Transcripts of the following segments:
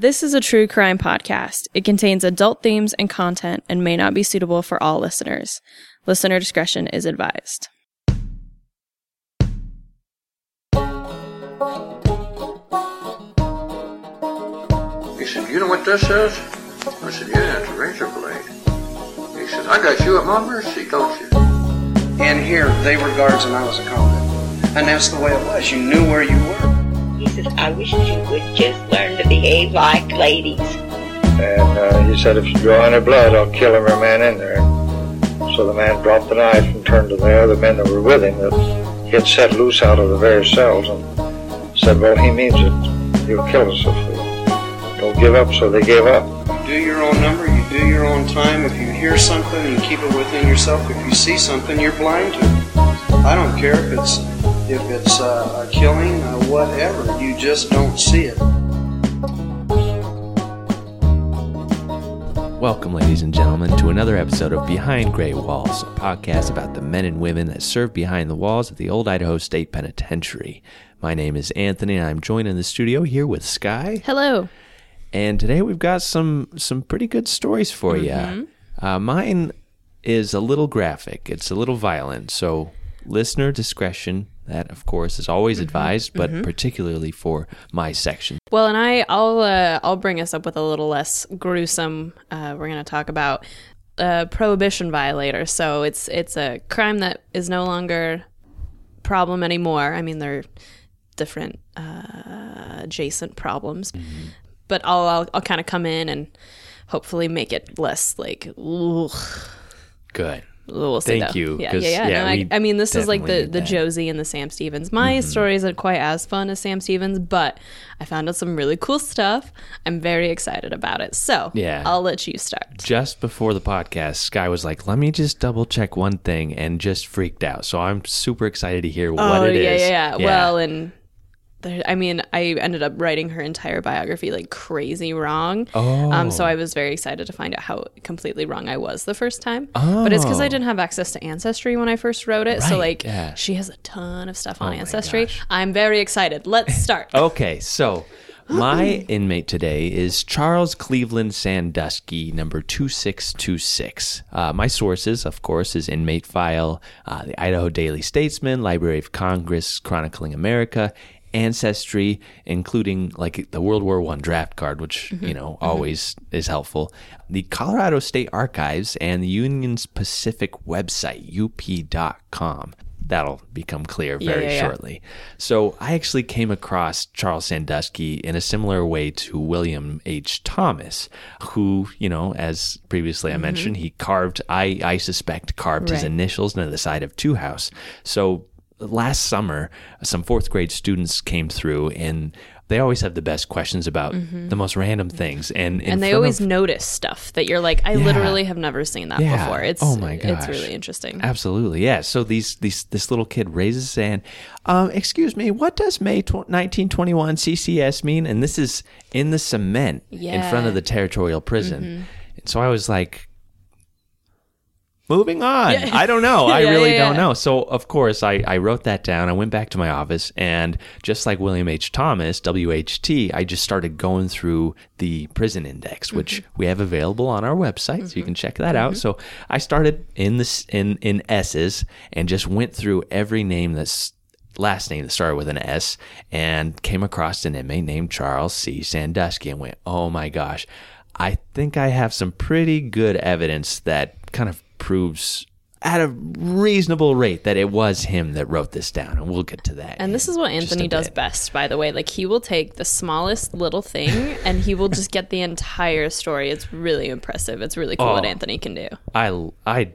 This is a true crime podcast. It contains adult themes and content and may not be suitable for all listeners. Listener discretion is advised. He said, You know what this is? I said, Yeah, it's a razor blade. He said, I got you at my mercy, don't you? And here, they were guards and I was a convict. And that's the way it was. You knew where you were. He says, I wish you would just learn to behave like ladies. And uh, he said, if you draw any blood, I'll kill every man in there. So the man dropped the knife and turned to the other men that were with him that he had set loose out of the various cells and said, well, he means it. He'll kill us if we don't give up. So they gave up. Do your own number, you do your own time. If you hear something, you keep it within yourself. If you see something, you're blind to it. I don't care if it's if it's uh, a killing, uh, whatever. You just don't see it. Welcome, ladies and gentlemen, to another episode of Behind Gray Walls, a podcast about the men and women that serve behind the walls of the old Idaho State Penitentiary. My name is Anthony, and I'm joined in the studio here with Sky. Hello. And today we've got some some pretty good stories for you. Uh, mine is a little graphic. It's a little violent, so listener discretion. That, of course, is always advised, but particularly for my section. Well, and I, I'll, uh, I'll bring us up with a little less gruesome. Uh, we're going to talk about a prohibition violator. So it's it's a crime that is no longer problem anymore. I mean, they're different uh, adjacent problems, but I'll I'll, I'll kind of come in and hopefully make it less like. Ugh. Good. We'll see, Thank though. you, Yeah, yeah, yeah. yeah, No, I, I mean, this is like the the that. Mm-hmm. Josie and the Sam Stevens. My story isn't quite as fun as Sam Stevens, but I found out some really cool stuff. I'm very excited about it. So Yeah. I'll let you start. just before the podcast, Sky was like, "Let me just double check one thing," and just freaked out. So I'm super excited to hear what oh it is. yeah, yeah, yeah, Well, and there, I mean, I ended up writing her entire biography like crazy wrong. Oh. Um, so I was very excited to find out how completely wrong I was the first time. But it's because I Oh. didn't have access to Ancestry when I first wrote it. So like, yeah. she has a ton of stuff on Oh Ancestry. I'm very excited. Let's start. okay, so my inmate today is Charles Cleveland Sandusky, number two six two six. Uh, my sources, of course, is Inmate File, uh, the Idaho Daily Statesman, Library of Congress, Chronicling America. Ancestry, including like the World War One draft card, which mm-hmm. you know mm-hmm. always is helpful. The Colorado State Archives and the Union's Pacific website, up.com. That'll become clear very yeah, yeah. shortly. So I actually came across Charles Sandusky in a similar way to William H. Thomas, who, you know, as previously I mm-hmm. mentioned, he carved, I, I suspect, carved his initials into the side of two house. So last summer, some fourth grade students came through and they always have the best questions about the most random things. And, and they always of- notice stuff that you're like, I Yeah. literally have never seen that Yeah. before. It's Oh my gosh. it's really interesting. Absolutely, yeah. So these these this little kid raises his hand. Um, excuse me, what does May tw- 1921 CCS mean? And this is in the cement in front Mm-hmm. of the territorial prison. And so I was like, moving on. I don't know. I Yeah, really yeah, don't yeah. know. So of course I, I wrote that down. I went back to my office and just like William H. Thomas, WHT, I just started going through the prison index, which Mm-hmm. we have available on our website, so you can check that out. So I started in this in in S's and just went through every name that's last name that started with an S and came across an inmate named Charles C. Sandusky and went, oh my gosh, I think I have some pretty good evidence that kind of proves at a reasonable rate that it was him that wrote this down. And we'll get to that. And this is what in just a Anthony does bit. best, by the way. Like he will take the smallest little thing and he will just get the entire story. It's really impressive. It's really cool what Oh. Anthony can do. I, I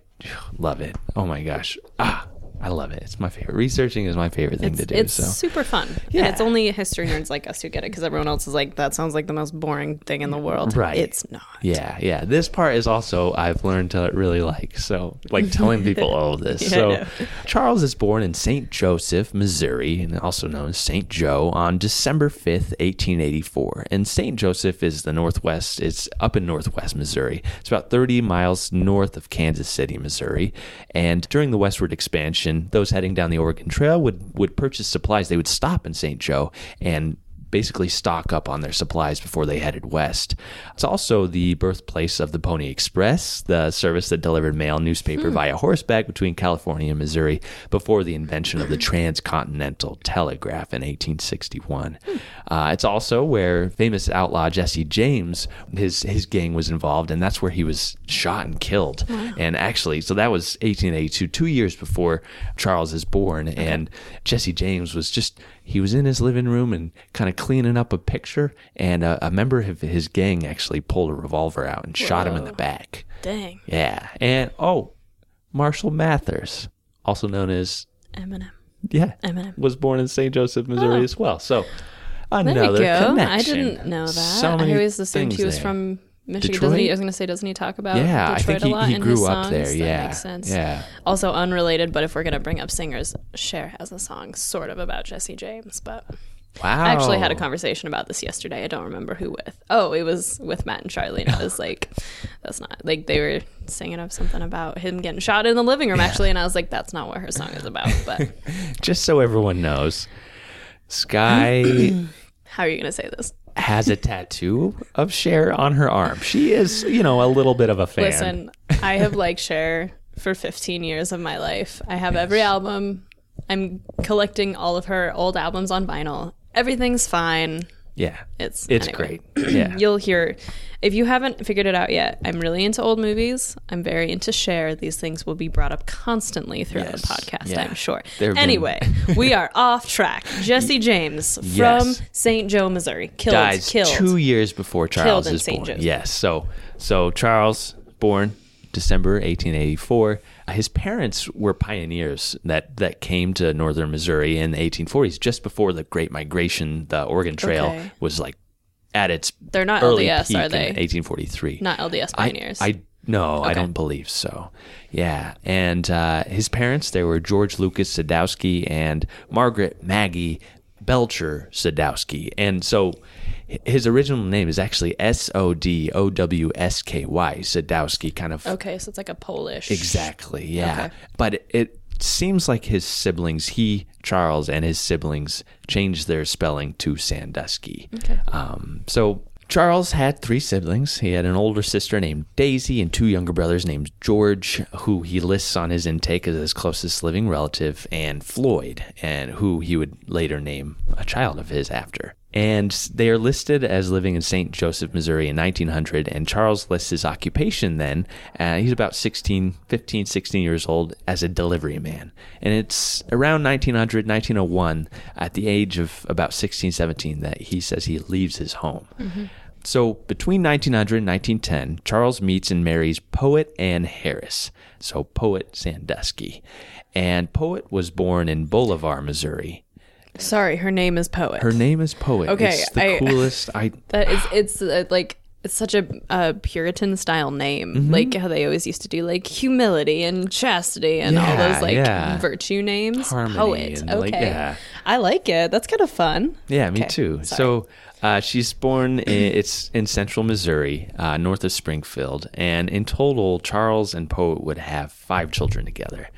love it. Oh my gosh. Ah, I love it. It's my favorite. Researching is my favorite thing It's, to do. it's so super fun. Yeah. And it's only history nerds like us who get it because everyone else is like, that sounds like the most boring thing in the world. Right. It's not. Yeah, yeah. This part is also I've learned to really like. So, like telling people all of this. Yeah, so. Charles is born in St. Joseph, Missouri, and also known as St. Joe, on December 5th, 1884. And St. Joseph is the northwest, it's up in northwest Missouri. It's about 30 miles north of Kansas City, Missouri. And during the westward expansion, those heading down the Oregon Trail would, would purchase supplies. They would stop in St. Joe and basically stock up on their supplies before they headed west. It's also the birthplace of the Pony Express, the service that delivered mail and newspaper hmm. via horseback between California and Missouri before the invention of the hmm. transcontinental telegraph in 1861. Hmm. Uh, it's also where famous outlaw Jesse James, his his gang was involved, and that's where he was shot and killed. And actually, so that was 1882, two years before Charles is born, and Jesse James was just he was in his living room and kind of cleaning up a picture, and a, a member of his gang actually pulled a revolver out and shot him in the back. Dang. Yeah, and oh, Marshall Mathers, also known as Eminem. yeah, Eminem. was born in St. Joseph, Missouri Oh. as well. So There another we go. connection. I didn't know that. So I many always assumed he was there. from Michigan. Detroit? Doesn't he? I was going to say, doesn't he talk about Yeah, I Detroit think he, a lot he in grew his up songs? there. That makes sense. yeah. Also unrelated, but if we're going to bring up singers, Cher has a song sort of about Jesse James, but Wow. I actually had a conversation about this yesterday. I don't remember who with. Oh, it was with Matt and Charlie. And I was like, that's not like they were singing of something about him getting shot in the living room actually, and I was like, that's not what her song is about. But Just so everyone knows, Sky how are you going to say this? Has a tattoo of Cher on her arm. She is, you know, a little bit of a fan. Listen, I have liked Cher for 15 years of my life. I have every album. I'm collecting all of her old albums on vinyl. Everything's fine. Yeah, It's it's anyway. great. Yeah, You'll hear if you haven't figured it out yet. I'm really into old movies. I'm very into Cher. These things will be brought up constantly throughout Yes. the podcast. Yeah. I'm sure. Been- Anyway, we are off track. Jesse James from Yes. St. Joe, Missouri, killed. dies killed. two years before Charles is born. Joseph. Yes, so so Charles born December 1884. Uh, his parents were pioneers that that came to northern Missouri in the 1840s, just before the Great Migration. The Oregon Trail Okay. was like at its They're not early LDS, peak are in they? 1843. Not LDS pioneers. I, no, I don't believe so. Yeah, and uh, his parents they were George Lucas Sodowsky and Margaret Maggie Belcher Sodowsky, and so his original name is actually S O D O W S K Y Sodowsky, kind of okay, so it's like a Polish. Exactly, yeah. Okay. But it, it seems like his siblings, he, Charles, and his siblings changed their spelling to Sandusky. Okay. Um, so Charles had three siblings. He had an older sister named Daisy and two younger brothers named George, who he lists on his intake as his closest living relative, and Floyd, and who he would later name a child of his after. And they are listed as living in St. Joseph, Missouri in 1900. And Charles lists his occupation then. Uh, he's about 16, 15, 16 years old as a delivery man. And it's around 1900, 1901, at the age of about 16, 17, that he says he leaves his home. So between 1900 and 1910, Charles meets and marries poet Anne Harris. So poet Sandusky. And poet was born in Bolivar, Missouri. Sorry, her name is Poet. Her name is Poet. Okay, it's the I- coolest. I That is, it's uh, like it's such a, a Puritan style name, Mm-hmm. like how they always used to do like humility and chastity and all those like yeah. virtue names. Harmony Poet, okay, like, yeah. I like it. That's kind of fun. Yeah, me Okay, too. sorry. So uh, she's born. In, it's in central Missouri, uh, north of Springfield, and in total, Charles and Poet would have five children together.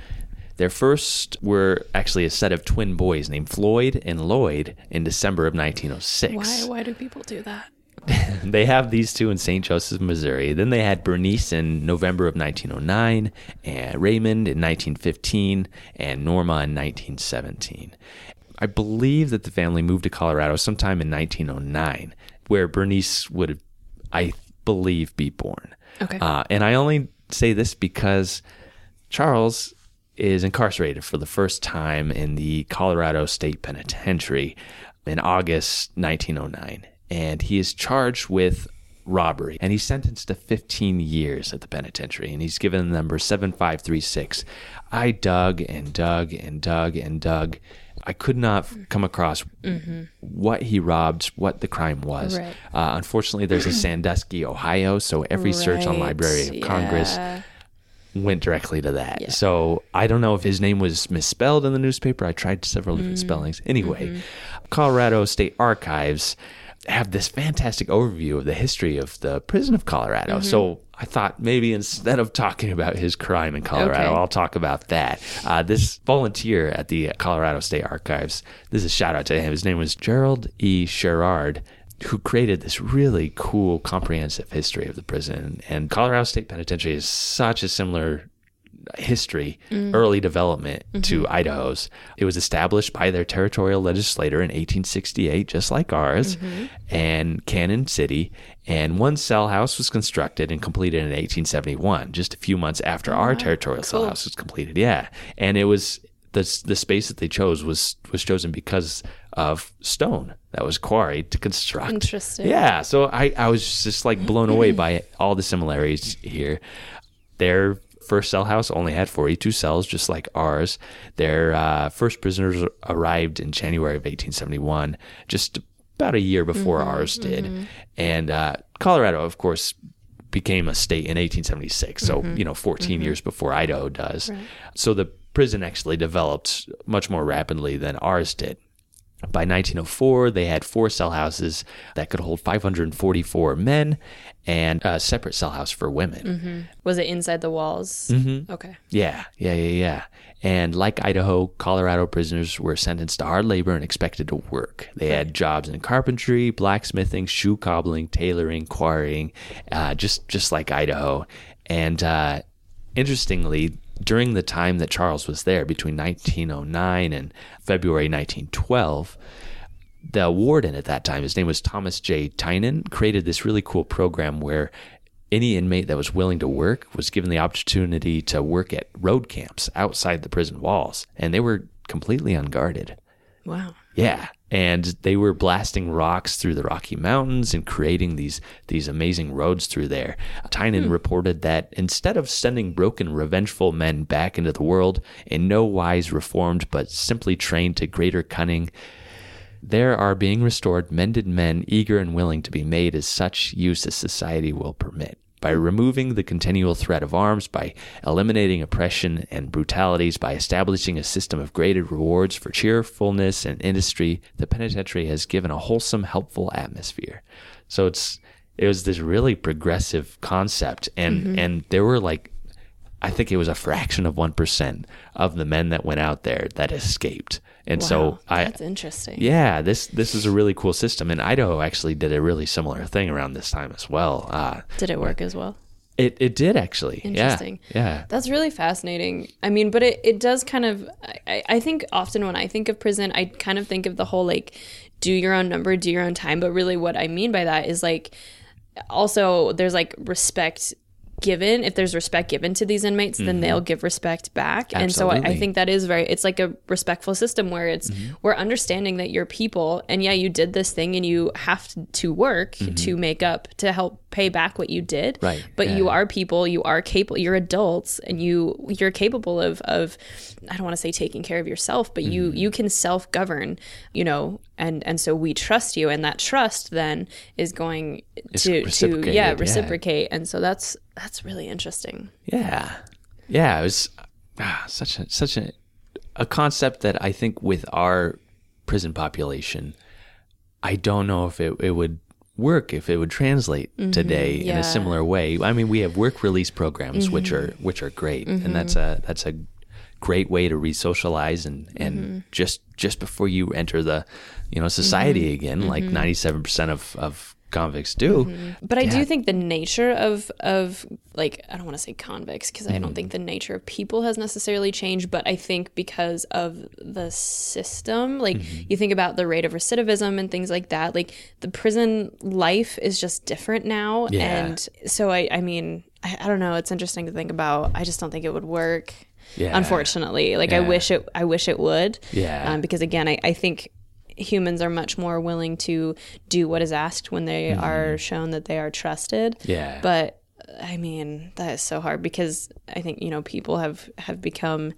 Their first were actually a set of twin boys named Floyd and Lloyd in December of 1906. Why why do people do that? they have these two in St. Joseph, Missouri. Then they had Bernice in November of 1909, and Raymond in 1915, and Norma in 1917. I believe that the family moved to Colorado sometime in 1909, where Bernice would, I believe, be born. Okay. Uh, and I only say this because Charles is incarcerated for the first time in the Colorado State Penitentiary in August 1909. And he is charged with robbery and he's sentenced to 15 years at the penitentiary and he's given the number 7536 i dug and dug and dug and dug i could not come across what he robbed what the crime was Right. uh, unfortunately there's a sandusky ohio so every search on library of congress yeah. Went directly to that. Yeah. So I don't know if his name was misspelled in the newspaper. I tried several different spellings. Anyway, Mm-hmm. Colorado State Archives have this fantastic overview of the history of the prison of Colorado. So I thought maybe instead of talking about his crime in Colorado, Okay. I'll talk about that. Uh, this volunteer at the Colorado State Archives, this is a shout out to him. His name was Gerald E. Sherrard. Who created this really cool, comprehensive history of the prison? And Colorado State Penitentiary is such a similar history, mm. early development mm-hmm. to Idaho's. It was established by their territorial legislator in 1868, just like ours, mm-hmm. and Cannon City. And one cell house was constructed and completed in 1871, just a few months after oh, our territorial cell house was completed. Yeah, and it was the the space that they chose was was chosen because of stone that was quarried to construct. Interesting. Yeah, so I I was just like blown away by all the similarities here. Their first cell house only had 42 cells, just like ours. Their uh, first prisoners arrived in January of 1871, just about a year before ours did. And uh, Colorado, of course, became a state in 1876, so, you know, 14 years before Idaho does. So the prison actually developed much more rapidly than ours did. By 1904, they had four cell houses that could hold 544 men and a separate cell house for women. Was it inside the walls? Mm-hmm. Okay. Yeah, yeah, yeah, yeah. And like Idaho, Colorado prisoners were sentenced to hard labor and expected to work. They had jobs in carpentry, blacksmithing, shoe cobbling, tailoring, quarrying, uh, just just like Idaho. And uh, interestingly, during the time that Charles was there, between 1909 and February 1912, the warden at that time, his name was Thomas J. Tynan, created this really cool program where any inmate that was willing to work was given the opportunity to work at road camps outside the prison walls, and they were completely unguarded. Wow. Yeah, and they were blasting rocks through the Rocky Mountains and creating these these amazing roads through there. Tynan hmm. reported that instead of sending broken, revengeful men back into the world in no wise reformed, but simply trained to greater cunning, there are being restored mended men eager and willing to be made as such use as society will permit. By removing the continual threat of arms, by eliminating oppression and brutalities, by establishing a system of graded rewards for cheerfulness and industry, the penitentiary has given a wholesome, helpful atmosphere. So it's it was this really progressive concept, and mm-hmm. and there were like I think it was a fraction of one percent of the men that went out there that escaped, and so I that's interesting. yeah, this this is a really cool system, and Idaho actually did a really similar thing around this time as well. Uh, Did it work as well? it it did actually. Interesting. Yeah, yeah. That's really fascinating. I mean, but it, it does kind of, I, I think often when I think of prison, I kind of think of the whole like, do your own number, do your own time. But really, what I mean by that is like, also, there's like respect given. If there's respect given to these inmates, then mm-hmm. they'll give respect back. And so I, I think that is very, it's like a respectful system where it's, mm-hmm. we're understanding that you're people. And yeah, you did this thing and you have to, work mm-hmm. to make up, to help pay back what you did. Right. But you are people you are capable you're adults and you you're capable of of i don't want to say taking care of yourself but you Mm-hmm. you can self-govern you know and and so we trust you and that trust then is going It's to to yeah yeah. reciprocate and so that's that's really interesting Yeah, yeah. It was ah, such a such a a concept that I think with our prison population, I don't know if it, it would work if it would translate today in Mm-hmm. yeah. a similar way. I mean, we have work release programs which Mm-hmm. are which are great, and that's a that's a great way to re-socialize and and Mm-hmm. just just before you enter the you know society again, like Mm-hmm. ninety seven percent of of convicts do. but i Yeah. do think the nature of of like i don't want to say convicts because i Mm-hmm. don't think the nature of people has necessarily changed but i think because of the system like Mm-hmm. you think about the rate of recidivism and things like that like the prison life is just different now Yeah. and so i i mean I, I don't know it's interesting to think about i just don't think it would work Yeah. unfortunately like i wish it i wish it would Yeah. um, because again I, I think humans are much more willing to do what is asked when they are shown that they are trusted Mm-hmm. Yeah. but i mean that is so hard because i think you know people have have become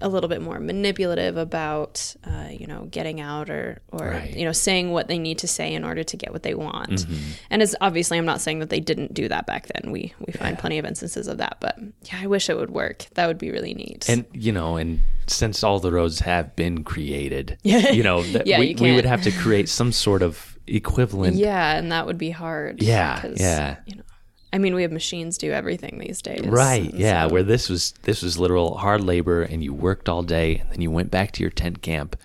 a little bit more manipulative about uh, you know getting out or or Right. you know saying what they need to say in order to get what they want Mm-hmm. and it's obviously i'm not saying that they didn't do that back then we we find plenty of instances of that but yeah i wish it would work that would be really neat And you know, and since all the roads have been created, you know, that Yeah, we, you we would have to create some sort of equivalent. Yeah, and that would be hard. Yeah, yeah. You know, I mean, we have machines do everything these days. Right. Yeah. so- Where this was this was literal hard labor, and you worked all day, and then you went back to your tent camp,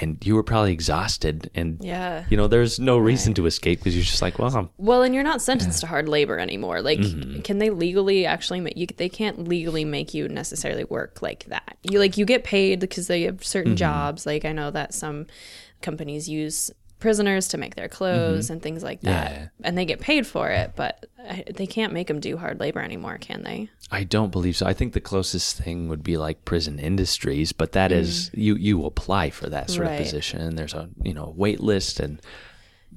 and you were probably exhausted, and Yeah. you know, there's no reason to escape because you're just like, well, I'm, Well, and you're not sentenced to hard labor anymore. Like, Mm-hmm. can they legally actually make you? They can't legally make you necessarily work like that. You like you get paid because they have certain Mm-hmm. jobs. Like I know that some companies use prisoners to make their clothes and things like that, Mm-hmm. Yeah. and they get paid for it. But they can't make them do hard labor anymore, can they? I don't believe so. I think the closest thing would be like prison industries, but that is you you apply for that sort Mm. Right. of position, and there's a you know wait list, and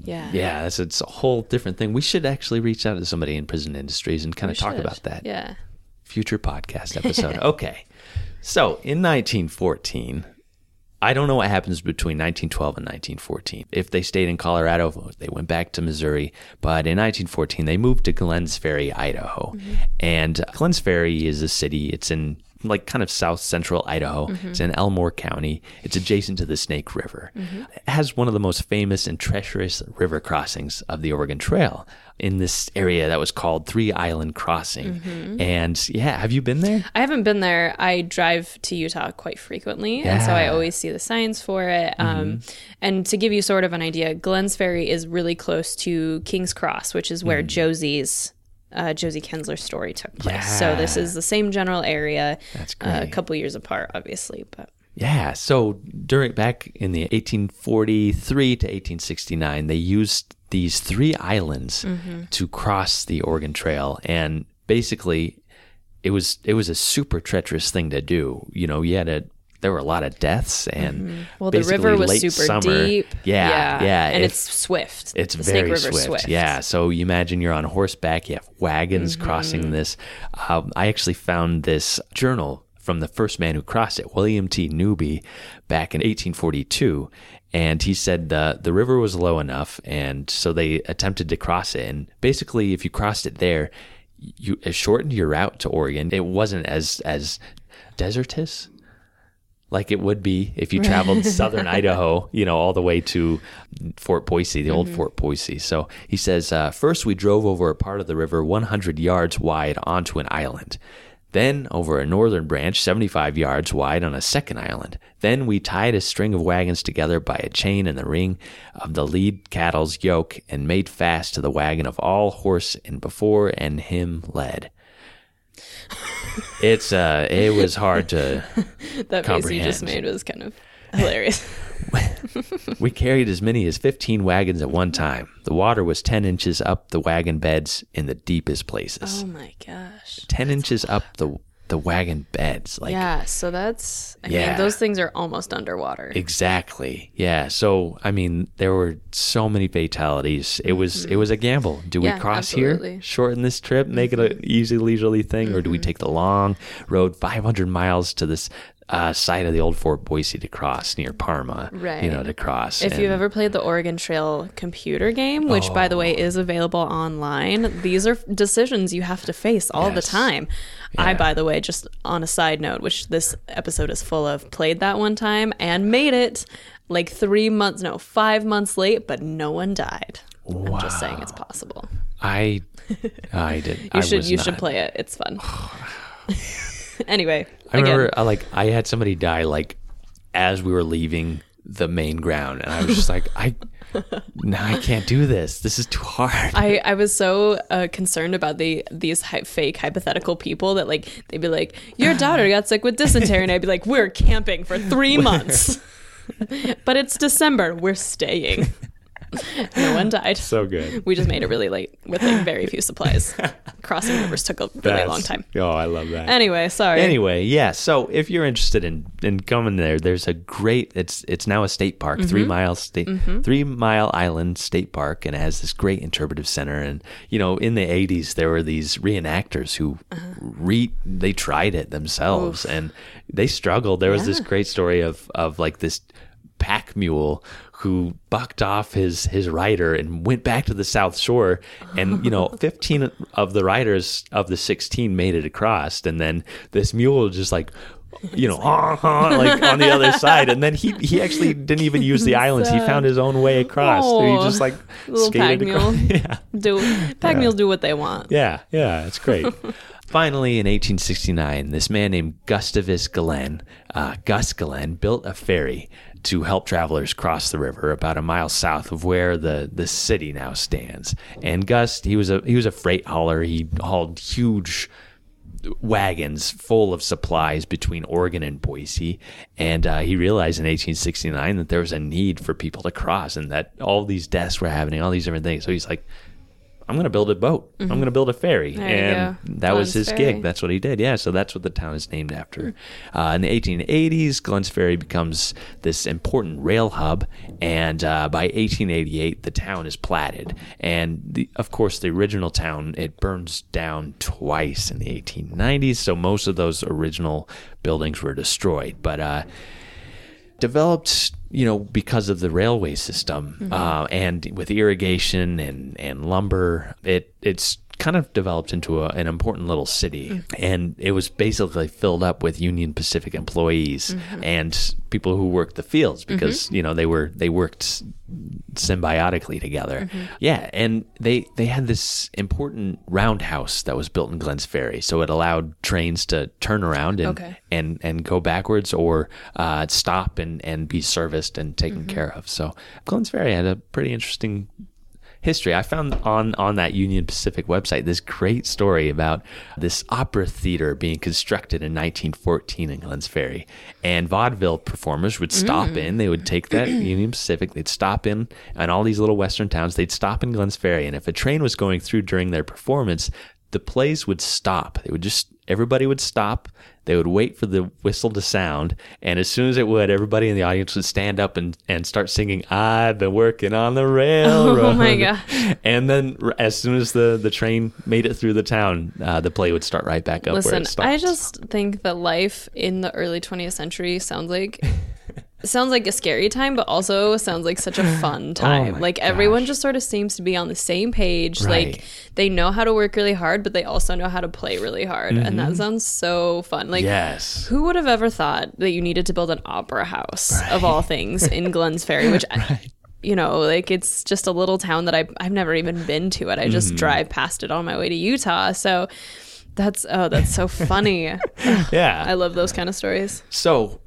Yeah. yeah, it's it's a whole different thing. We should actually reach out to somebody in prison industries and kind We of talk should. about that. Yeah. future podcast episode. okay. So in 1914, I don't know what happens between 1912 and 1914. If they stayed in Colorado, they went back to Missouri. But in 1914, they moved to Glenns Ferry, Idaho. Mm-hmm. And Glenns Ferry is a city, it's in like kind of south central Idaho. It's in Elmore County. It's adjacent to the Snake River. It has one of the most famous and treacherous river crossings of the Oregon Trail in this area that was called Three Island Crossing. And yeah, have you been there? I haven't been there. I drive to Utah quite frequently, and so I Mm-hmm. always see the signs for it. Um, and to give you sort of an idea, Glenns Ferry is really close to King's Cross, which is where Josie's uh, Josie Kensler's story took place. So this is the same general area. That's uh, a couple years apart, obviously, but Yeah. So during back in the 1843 to 1869, they used these three islands to cross the Oregon Trail, and basically, it was it was a super treacherous thing to do. You know, you had a there were a lot of deaths, and well, the river was super summer- deep. Yeah, yeah, and if- it's swift. it's the very River's swift. Yeah. So you imagine you're on horseback, you have wagons Mm-hmm. crossing this. Um, I actually found this journal from the first man who crossed it, William T. Newby, back in 1842. And he said the, the river was low enough. And so they attempted to cross it. And basically, if you crossed it there, you it shortened your route to Oregon. It wasn't as, as desertous like it would be if you traveled southern Idaho, you know, all the way to Fort Boise, the old Fort Boise. So he says, uh, first we drove over a part of the river 100 yards wide onto an island. Then over a northern branch 75 yards wide on a second island. Then we tied a string of wagons together by a chain in the ring of the lead cattle's yoke and made fast to the wagon of all horse and before and him led. It's uh it was hard to that face you just made was kind of hilarious. We carried as many as 15 wagons at one time. The water was 10 inches up the wagon beds in the deepest places. oh my gosh. 10 inches up the the wagon beds. Like yeah, so that's I Yeah. mean those things are almost underwater. exactly. Yeah. So, I mean, there were so many fatalities. It was it mm-hmm. was a gamble. Do Yeah, we cross absolutely. here, shorten this trip, make it an mm-hmm. easy leisurely thing or do we mm-hmm. take the long road 500 miles to this uh, side of the old Fort Boise to cross near Parma, Right. you know, to cross. If you've ever played the Oregon Trail computer game, which by the way Oh. is available online, these are decisions you have to face all the Yes. time. I, by the way, just on a side note, which this episode is full of, played that one time and made it like three months, no, five months late, but no one died. I'm just saying it's possible. I I did. You I should you should play it. It's fun. anyway, I again, remember, I, like, I had somebody die like as we were leaving the main ground, and I was just like, I, no, I can't do this. This is too hard. I, I was so uh, concerned about the these hy- fake hypothetical people that like they'd be like your daughter got sick with dysentery and I'd be like we're camping for three months but it's December we're staying no one died so good. we just made it really late with like very few supplies crossing rivers took a really That's- long time Oh, I love that. anyway sorry Anyway, yeah. So if you're interested in in coming there, there's a great. It's it's now a state park, three Mm-hmm. mile state, three mile island state park, and it has this great interpretive center. And you know, in the '80s, there were these reenactors who Uh-huh. re they tried it themselves, and they struggled. There was this great story of of like this pack mule who bucked off his his rider and went back to the south shore and you know 15 of the riders of the 16 made it across and then this mule just like you know, like on the other side. And then he he actually didn't even use the islands. He found his own way across. So he just like Little skated pack across. mule. Yeah. Do pack mules do what they want. Yeah, yeah, it's great. Finally, in 1869, this man named Gustavus Galen, uh, Gus Galen, built a ferry to help travelers cross the river about a mile south of where the, the city now stands. And Gus, he was a he was a freight hauler. He hauled huge wagons full of supplies between Oregon and Boise. And uh, he realized in 1869 that there was a need for people to cross and that all these deaths were happening, all these different things. So he's like, I'm going to build a boat. I'm going to build a ferry. Mm-hmm. There and that was his Ferry. gig. That's what he did. Yeah. So that's what the town is named after. Uh, in the 1880s, Glenns Ferry becomes this important rail hub. And uh, by 1888, the town is platted. And the, of course, the original town, it burns down twice in the 1890s. So most of those original buildings were destroyed. But, uh, developed, you know, because of the railway system uh, and with irrigation and, and lumber, it it's kind of developed into a, an important little city. And it was basically filled up with Union Pacific employees and people who worked the fields because you know they were they worked symbiotically together. Yeah, and they they had this important roundhouse that was built in Glenns Ferry, so it allowed trains to turn around and Okay. and and go backwards or uh, stop and and be serviced and taken Mm-hmm. care of. So Glenns Ferry had a pretty interesting history. I found on on that Union Pacific website this great story about this opera theater being constructed in 1914 in Glenns Ferry, and vaudeville performers would stop Mm. in. They would take that Union Pacific. They'd stop in, and all these little western towns. They'd stop in Glenns Ferry, and if a train was going through during their performance, the plays would stop. They would just everybody would stop. They would wait for the whistle to sound, and as soon as it would, everybody in the audience would stand up and, and start singing, "I've been working on the railroad." Oh my gosh. And then, as soon as the, the train made it through the town, uh, the play would start right back up where Listen. I just think that life in the early 20th century sounds like sounds like a scary time, but also sounds like such a fun time. Oh like everyone gosh. just sort of seems to be on the same page. Right. Like they know how to work really hard, but they also know how to play really hard, and that sounds so fun. Like Mm-hmm. yes. who would have ever thought that you needed to build an opera house of all things in Glenns Ferry, which I, you know, like it's just a little town that I I've never even been to it. I just Mm-hmm. drive past it on my way to Utah. So that's oh, that's so funny. Yeah. I love those kind of stories. So,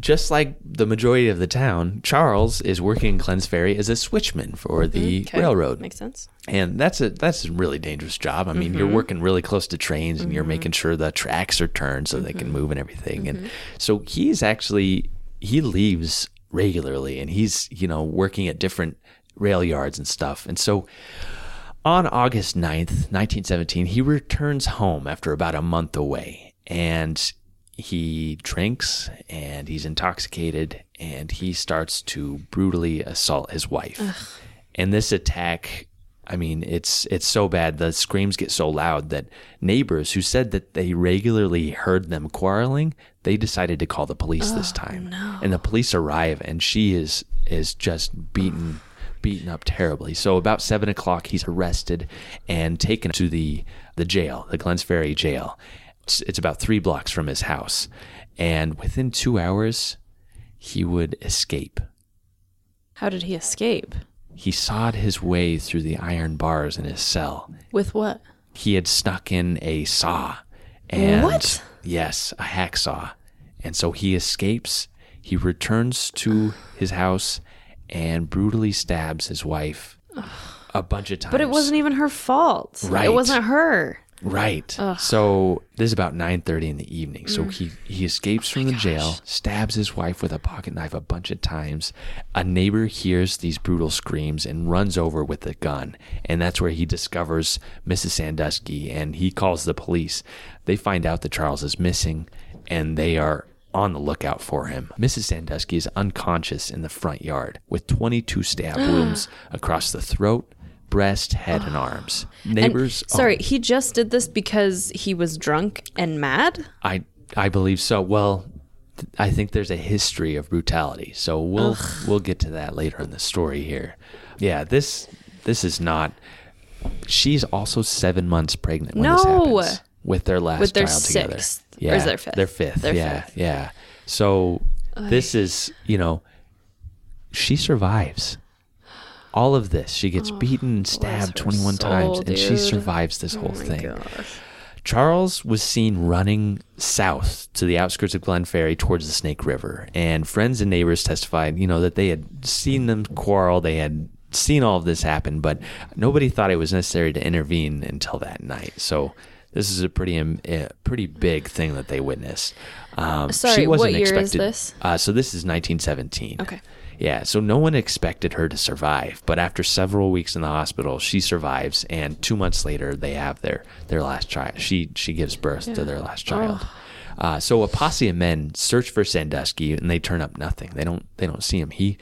just like the majority of the town, Charles is working in Glenns Ferry as a switchman for the mm-hmm. Okay. railroad. Makes sense. and that's a that's a really dangerous job. I mean, you're mm-hmm. working really close to trains, and you're mm-hmm. making sure the tracks are turned so they can move and everything. And so he's actually he leaves regularly, and he's you know working at different rail yards and stuff. And so on August 9th, 1917, he returns home after about a month away, and he drinks and he's intoxicated and he starts to brutally assault his wife. And this attack, I mean, it's it's so bad. The screams get so loud that neighbors who said that they regularly heard them quarreling, they decided to call the police this time. And the police arrive, and she is is just beaten beaten up terribly. So about seven o'clock, he's arrested and taken to the the jail, the Glenns Ferry jail. It's, about three blocks from his house, and within two hours, he would escape. How did he escape? He sawed his way through the iron bars in his cell. With what? He had snuck in a saw, and What? yes, a hacksaw, and so he escapes. He returns to his house and brutally stabs his wife a bunch of times. But it wasn't even her fault. Right. It wasn't her. Right. So this is about nine thirty in the evening. Mm. So he he escapes from the jail, stabs his wife with a pocket knife a bunch of times. A neighbor hears these brutal screams and runs over with a gun, and that's where he discovers Mrs. Sandusky and he calls the police. They find out that Charles is missing, and they are on the lookout for him. Mrs. Sandusky is unconscious in the front yard with 22 stab wounds across the throat, breast, head, and arms. And- Neighbors. oh, sorry, he just did this because he was drunk and mad? I I believe so. Well, th- I think there's a history of brutality, so we'll we'll get to that later in the story here. Yeah, this this is not. She's also seven months pregnant when this No. happens. with their last With their child together. sixth, or is their fifth? Their fifth. Their yeah, fifth. yeah. So this is, you know, she survives all of this. She gets beaten and stabbed her 21 times, soul, and she survives this whole Oh thing. gosh. Charles was seen running south to the outskirts of Glenns Ferry towards the Snake River, and friends and neighbors testified, you know, that they had seen them quarrel, they had seen all of this happen, but nobody thought it was necessary to intervene until that night. So this is a pretty, um, uh, pretty big thing that they witnessed. Um, Sorry, she what wasn't year is this? Uh, so this is 1917. Okay. Yeah, so no one expected her to survive, but after several weeks in the hospital, she survives, and two months later, they have their their last child. She she gives birth to their last child. Uh, so a posse of men search for Sandusky, and they turn up nothing. They don't they don't see him. He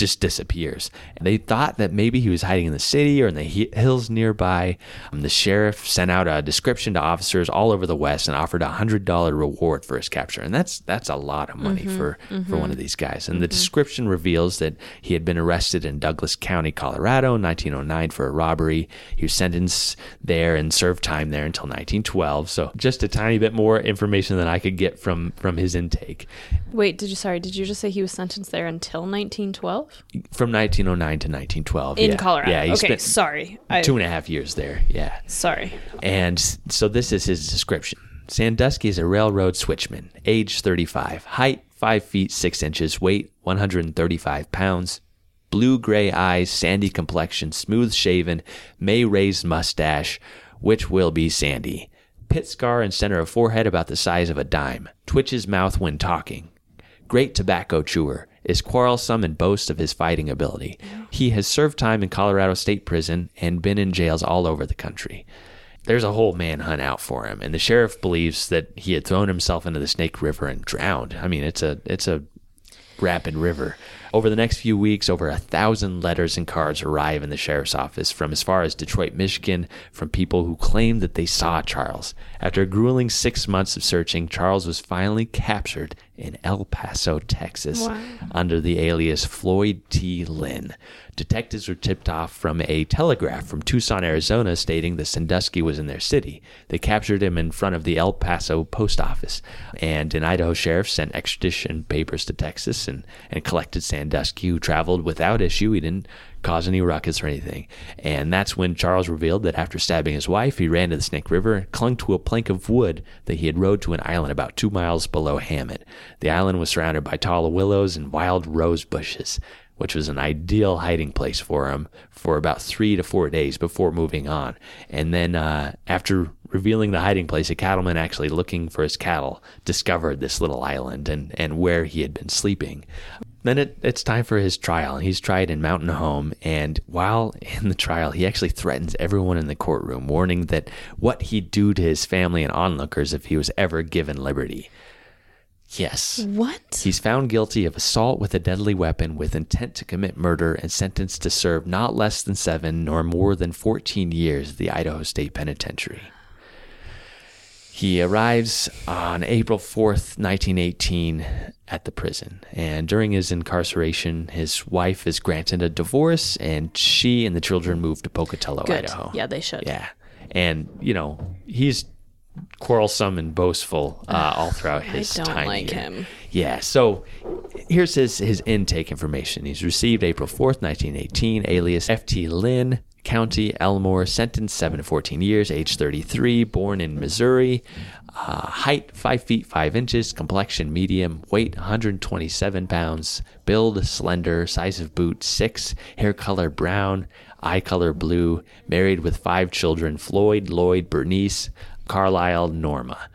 just disappears. And they thought that maybe he was hiding in the city or in the hi- hills nearby. Um, the sheriff sent out a description to officers all over the West and offered a hundred dollar reward for his capture. And that's that's a lot of money mm-hmm. for for one of mm-hmm. these guys. And the mm-hmm. description reveals that he had been arrested in Douglas County, Colorado, in 1909 for a robbery. He was sentenced there and served time there until 1912. So just a tiny bit more information than I could get from from his intake. Wait, did you sorry? Did you just say he was sentenced there until 1912 From 1909 to 1912 in yeah. Colorado? Yeah, he okay, spent sorry. Two and a half years there. Yeah. sorry. And so this is his description. Sandusky is a railroad switchman, age 35, height 5 feet 6 inches, weight 135 pounds, blue gray eyes, sandy complexion, smooth shaven, may raised mustache, which will be sandy. Pit scar and center of forehead about the size of a dime. Twitches mouth when talking. Great tobacco chewer. Is quarrelsome and boasts of his fighting ability. He has served time in Colorado State Prison and been in jails all over the country. There's a whole manhunt out for him, and the sheriff believes that he had thrown himself into the Snake River and drowned. I mean, it's a it's a rapid river. Over the next few weeks, over a thousand letters and cards arrive in the sheriff's office from as far as Detroit, Michigan, from people who claim that they saw Charles. After a grueling six months of searching, Charles was finally captured in El Paso, Texas, under the alias Floyd T. Lynn. Detectives were tipped off from a telegraph from Tucson, Arizona, stating that Sandusky was in their city. They captured him in front of the El Paso post office, and an Idaho sheriff sent extradition papers to Texas and, and collected Sandusky, who traveled without issue. He didn't cause any ruckus or anything. And that's when Charles revealed that after stabbing his wife, he ran to the Snake River clung to a plank of wood that he had rowed to an island about two miles below Hammett. The island was surrounded by tall willows and wild rose bushes which was an ideal hiding place for him for about three to four days before moving on. And then, uh, after revealing the hiding place, a cattleman actually looking for his cattle discovered this little island and, and where he had been sleeping. Then it, it's time for his trial, he's tried in Mountain Home. And while in the trial, he actually threatens everyone in the courtroom, warning that what he'd do to his family and onlookers if he was ever given liberty. Yes. What? He's found guilty of assault with a deadly weapon with intent to commit murder and sentenced to serve not less than seven nor more than 14 years at the Idaho State Penitentiary. He arrives on April 4th, 1918, at the prison. And during his incarceration, his wife is granted a divorce, and she and the children move to Pocatello, Good. Idaho. Yeah, they should. Yeah. And, you know, he's quarrelsome and boastful uh, all throughout his time. I don't time like here. him. Yeah. So here's his, his intake information. He's received April 4th, 1918, alias F.T. Lynn, County, Elmore, sentenced 7 to 14 years, age 33, born in Missouri, uh, height 5 feet 5 inches, complexion medium, weight 127 pounds, build slender, size of boot 6, hair color brown, eye color blue, married with five children Floyd, Lloyd, Bernice, Carlisle, Norma.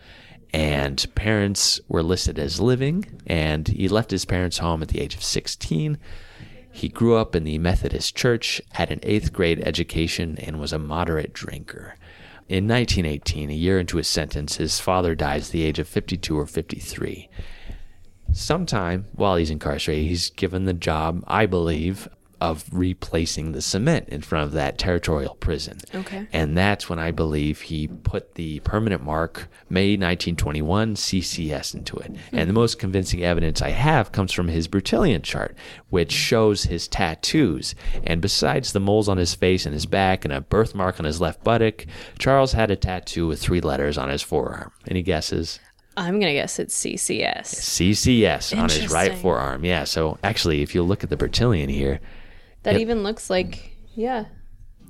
And parents were listed as living, and he left his parents' home at the age of 16. He grew up in the Methodist Church, had an eighth grade education, and was a moderate drinker. In 1918, a year into his sentence, his father dies at the age of 52 or 53. Sometime while he's incarcerated, he's given the job, I believe, of replacing the cement in front of that territorial prison. Okay. And that's when I believe he put the permanent mark May 1921 CCS into it. And the most convincing evidence I have comes from his Bertillon chart, which shows his tattoos. And besides the moles on his face and his back and a birthmark on his left buttock, Charles had a tattoo with three letters on his forearm. Any guesses? I'm gonna guess it's CCS. CCS on his right forearm. Yeah. So actually, if you look at the Bertillon here, That even looks like yeah.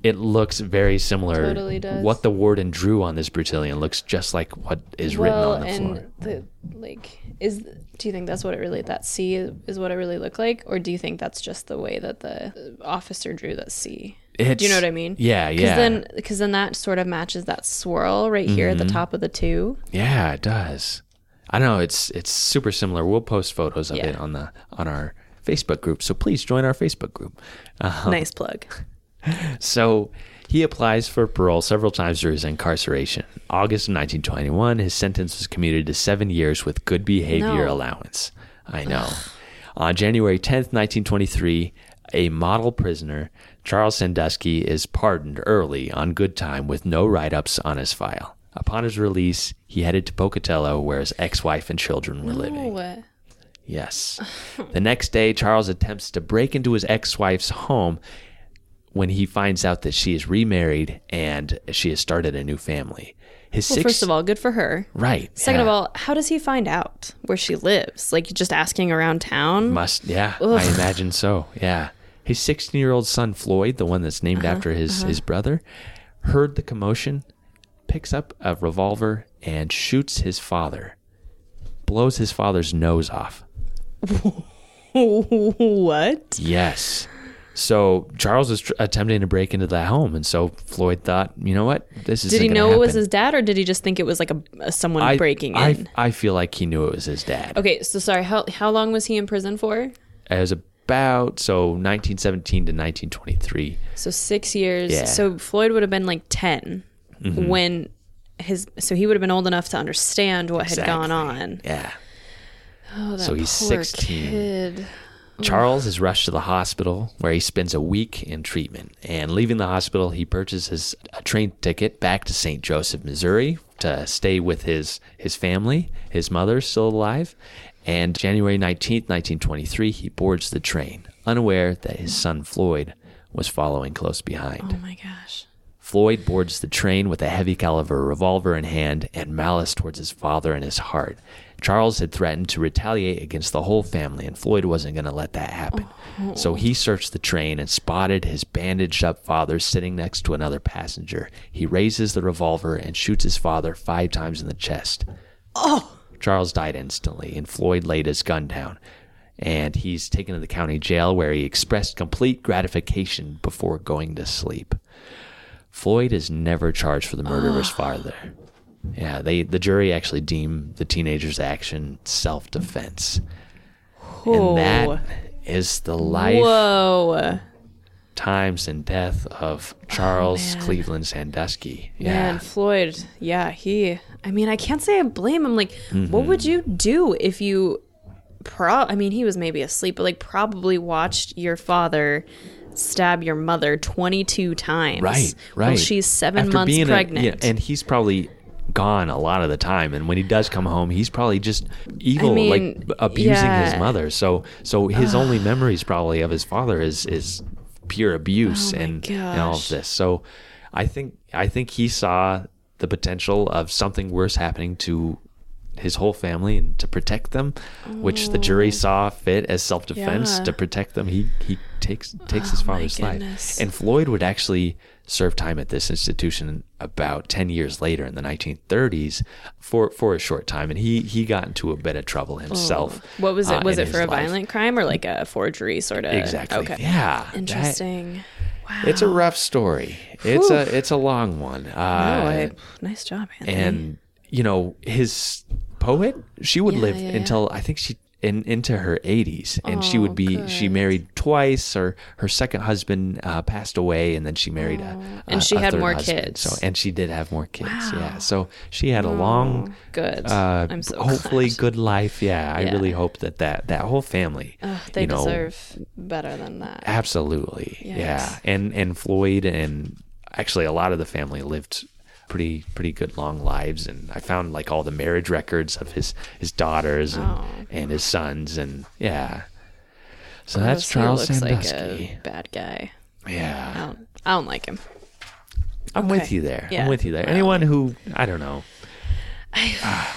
it looks very similar. Totally does. What the warden drew on this Bertillon looks just like what is written well, on the and floor. the like is do you think that's what it really that C is, what it really looked like, or do you think that's just the way that the officer drew that C? do you know what I mean? Yeah, Because yeah. then, because then that sort of matches that swirl right here Mm-hmm. at the top of the two. Yeah, it does. I don't know. It's it's super similar. We'll post photos of Yeah. it on the on our Facebook group. So please join our Facebook group. Uh, Nice plug. So he applies for parole several times during his incarceration. August of 1921, his sentence was commuted to seven years with good behavior No. allowance. I know. On January 10th, 1923, a model prisoner, Charles Sodowsky, is pardoned early on good time with no write ups on his file. Upon his release, he headed to Pocatello, where his ex wife and children were living. Yes. the next day, Charles attempts to break into his ex wife's home when he finds out that she is remarried and she has started a new family. His well, six, first of all, good for her. right. Second of all, how does he find out where she lives? Like just asking around town? must yeah, I imagine so. Yeah. His 16 year old son Floyd, the one that's named Uh-huh, after his his brother, heard the commotion, picks up a revolver and shoots his father. Blows his father's nose off. What? Yes. So Charles was tr- attempting to break into that home, and so Floyd thought, you know what, this is. Did he know it was his dad, or did he just think it was like a, a someone I, breaking I, in? I feel like he knew it was his dad. okay, so sorry. How how long was he in prison for? It was about so 1917 to 1923. So six years. Yeah. So Floyd would have been like 10 Mm-hmm. when his. So he would have been old enough to understand what had gone on. Yeah. Oh, So he's poor 16. Kid. Charles is rushed to the hospital where he spends a week in treatment. And leaving the hospital, he purchases a train ticket back to St. Joseph, Missouri to stay with his, his family. His mother's still alive. And January 19th, 1923, he boards the train, unaware that his son Floyd was following close behind. Oh my gosh. Floyd boards the train with a heavy caliber revolver in hand and malice towards his father in his heart. Charles had threatened to retaliate against the whole family, and Floyd wasn't going to let that happen. So he searched the train and spotted his bandaged up father sitting next to another passenger. He raises the revolver and shoots his father five times in the chest. Oh. Charles died instantly, and Floyd laid his gun down. And he's taken to the county jail where he expressed complete gratification before going to sleep. Floyd is never charged for the murder of his ah. father. Yeah, they the jury actually deemed the teenager's action self defense. And that is the life, Whoa. times, and death of Charles man. Cleveland Sodowsky. Yeah. Man, Floyd, yeah, he. I mean, I can't say I blame him. Like, what would Mm-hmm. you do if you, pro? I mean, he was maybe asleep, but like probably watched your father stab your mother twenty-two times. Right, right. While she's seven After months being a- pregnant. yeah, and he's probably gone a lot of the time. And when he does come home, he's probably just evil, mean, like abusing his mother. So, so his only memories probably of his father is is pure abuse Oh and, and all of this. So, I think I think he saw the potential of something worse happening to his whole family and to protect them, which the jury oh. saw fit as self defense Oh. Yeah. to protect them. He he takes takes oh his Oh, my father's life, and Floyd would actually serve time at this institution about 10 years later in the 1930s for for a short time and he he got into a bit of trouble himself Oh. what was it? uh, was it for a life. violent crime or like a forgery sort of? exactly Okay. yeah that- Interesting. wow. it's a rough story it's a it's a long one. uh, I- nice job, Anthony. and you know his poet she would Yeah, live yeah, yeah. until i think she in, into her 80s and she would be she married twice or her second husband uh, passed away and then she married a, And a- she a had more husband. kids. so and she did have more kids yeah so she had a long Good. uh, I'm so hopefully glad. good life yeah, i really hope that that that whole family they you know deserve better than that. absolutely yeah and and floyd and actually a lot of the family lived pretty pretty good long lives. And i found like all the marriage records of his his daughters and, Oh. and his sons. And yeah. So that's charles looks like sodowsky. a bad guy. I yeah don't, I don't like him. i'm with you there. Yeah. i'm with you there. Anyone who i don't know. I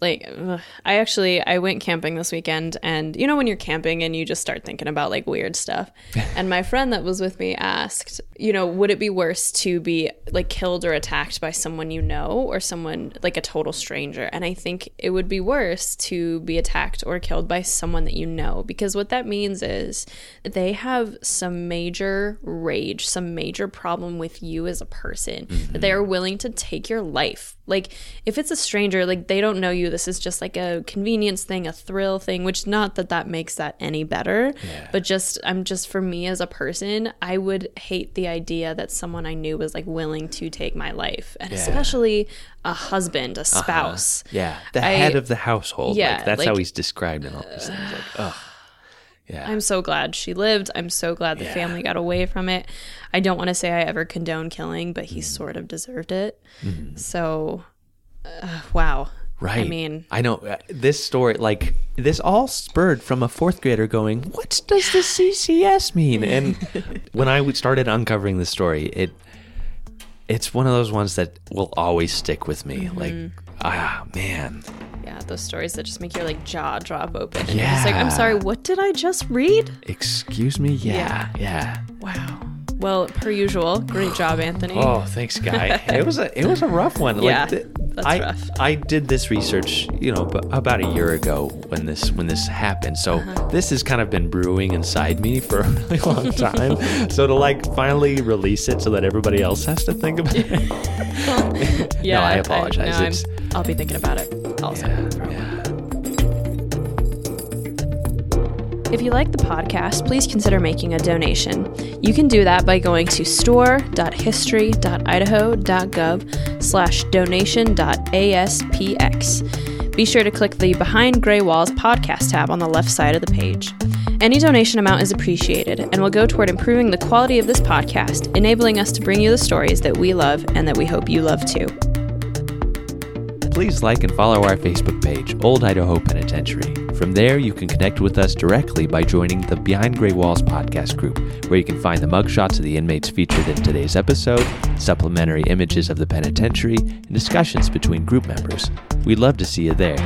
like ugh. I actually I went camping this weekend and you know when you're camping and you just start thinking about like weird stuff. and my friend that was with me asked, you know, would it be worse to be like killed or attacked by someone you know or someone like a total stranger? And I think it would be worse to be attacked or killed by someone that you know because what that means is they have some major rage, some major problem with you as a person mm-hmm. that they are willing to take your life. Like if it's a stranger, like they don't know you, this is just like a convenience thing, a thrill thing, which not that that makes that any better, but just I'm just for me as a person, I would hate the idea that someone I knew was like willing to take my life, and especially a husband, a uh-huh. spouse. yeah. The I- head of the household Yeah, like that's how he's described in all these things like oh yeah I'm so glad she lived. I'm so glad the Yeah. family got away from it. I don't want to say I ever condone killing, but he Mm. sort of deserved it. So, uh, wow. Right. I mean, I know uh, this story, like, this all spurred from a fourth grader going, What does the CCS mean? And when I started uncovering the story, it it's one of those ones that will always stick with me. Mm-hmm. Like, ah, man. Yeah, those stories that just make your like jaw drop open. And you're just like, I'm sorry, what did I just read? Excuse me? Yeah. Yeah. Wow. Well, per usual, great job, Anthony. Oh, thanks, guy. it was a it was a rough one. Yeah, th- that's I, rough. I did this research, you know, b- about a year ago when this when this happened. So Uh-huh. this has kind of been brewing inside me for a really long time. so to like finally release it so that everybody else has to think about it. yeah, no, I apologize. I'm- It's- I'll be thinking about it also. for If you like the podcast, please consider making a donation. You can do that by going to store.history.idaho.gov slash donation.aspx. Be sure to click the Behind Gray Walls podcast tab on the left side of the page. Any donation amount is appreciated and will go toward improving the quality of this podcast, enabling us to bring you the stories that we love and that we hope you love too. Please like and follow our Facebook page, Old Idaho Penitentiary. From there, you can connect with us directly by joining the Behind Gray Walls podcast group, where you can find the mugshots of the inmates featured in today's episode, supplementary images of the penitentiary, and discussions between group members. We'd love to see you there.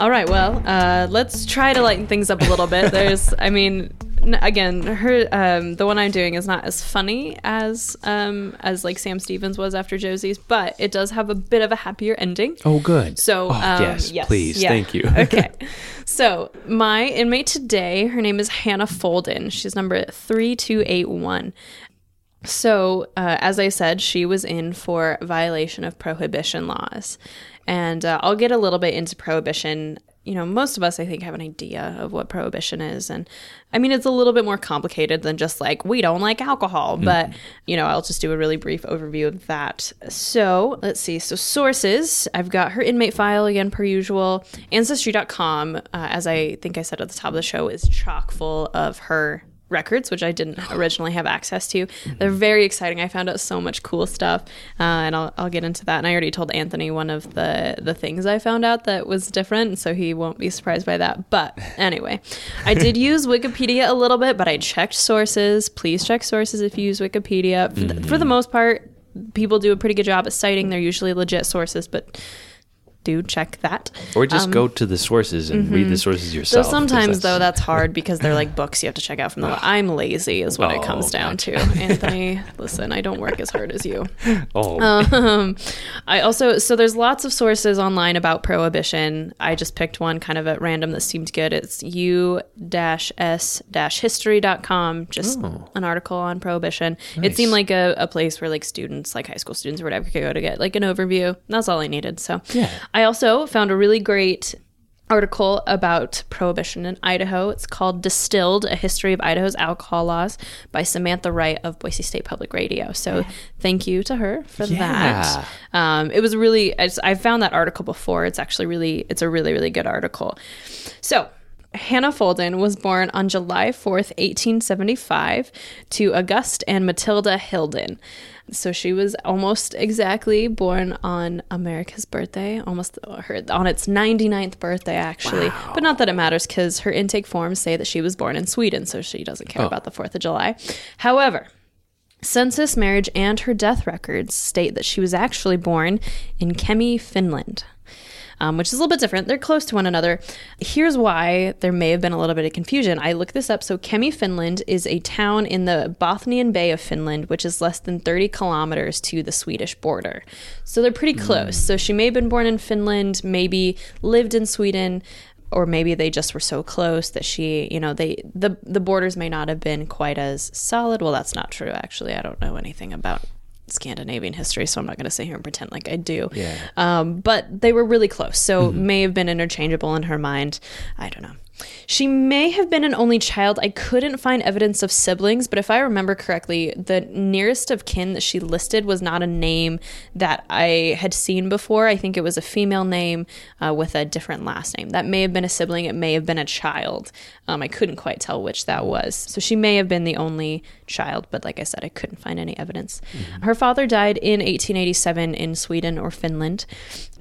All right, well, uh, let's try to lighten things up a little bit. There's, I mean, again, her, um, the one I'm doing is not as funny as, um, as like Sam Stevens was after Josie's, but it does have a bit of a happier ending. Oh, good. So, Oh, um, yes, please. Thank you. okay. So, my inmate today, her name is Hannah Folden. She's number 3281. So, uh, as I said, she was in for violation of prohibition laws. And uh, I'll get a little bit into prohibition. You know, most of us, I think, have an idea of what prohibition is. And I mean, it's a little bit more complicated than just like, we don't like alcohol. But, you know, I'll just do a really brief overview of that. So let's see. So, sources I've got her inmate file again, per usual. Ancestry.com, uh, as I think I said at the top of the show, is chock full of her records, which I didn't originally have access to. They're very exciting. I found out so much cool stuff, uh, and I'll, I'll get into that. And I already told Anthony one of the the things I found out that was different, so he won't be surprised by that. But anyway, I did use Wikipedia a little bit, but I checked sources. Please check sources if you use Wikipedia. For, the, for the most part, people do a pretty good job at citing. They're usually legit sources, but do check that. Or just go to the sources and read the sources yourself. So sometimes though that's- hard because they're like books you have to check out from the. I'm lazy is what it Oh, comes down to. Anthony, listen, I don't work as hard as you. oh, Um, I also so there's lots of sources online about prohibition. I just picked one kind of at random that seemed good. It's u-s-history.com, just Oh. an article on prohibition. It seemed like a, a place where like students, like high school students or whatever, could go to get like an overview. That's all I needed. So Yeah. I also found a really great article about prohibition in Idaho. It's called Distilled: A History of Idaho's Alcohol Laws by Samantha Wright of Boise State Public Radio. So thank you to her for that. Um, it was really I, just- I found that article before. It's actually really it's a really really good article. So Hannah Folden was born on July 4th, 1875, to Auguste and Matilda Hilden. So she was almost exactly born on America's birthday, almost uh, her, on its 99th birthday, actually. But not that it matters because her intake forms say that she was born in Sweden, so she doesn't care oh. about the 4th of July. However, census, marriage, and her death records state that she was actually born in Kemi, Finland um, which is a little bit different. They're close to one another. Here's why there may have been a little bit of confusion. I looked this up. So, Kemi, Finland is a town in the Bothnian Bay of Finland, which is less than 30 kilometers to the Swedish border. So, they're pretty close. So, she may have been born in Finland, maybe lived in Sweden. Or maybe they just were so close that she, you know, they the the borders may not have been quite as solid. Well, that's not true. Actually, I don't know anything about Scandinavian history, so I'm not going to sit here and pretend like I do. Yeah. Um, but they were really close, so may have been interchangeable in her mind. I don't know. She may have been an only child. I couldn't find evidence of siblings, but if I remember correctly, the nearest of kin that she listed was not a name that I had seen before. I think it was a female name uh, with a different last name. That may have been a sibling, it may have been a child. Um, I couldn't quite tell which that was. So she may have been the only child, but like I said, I couldn't find any evidence. Her father died in 1887 in Sweden or Finland.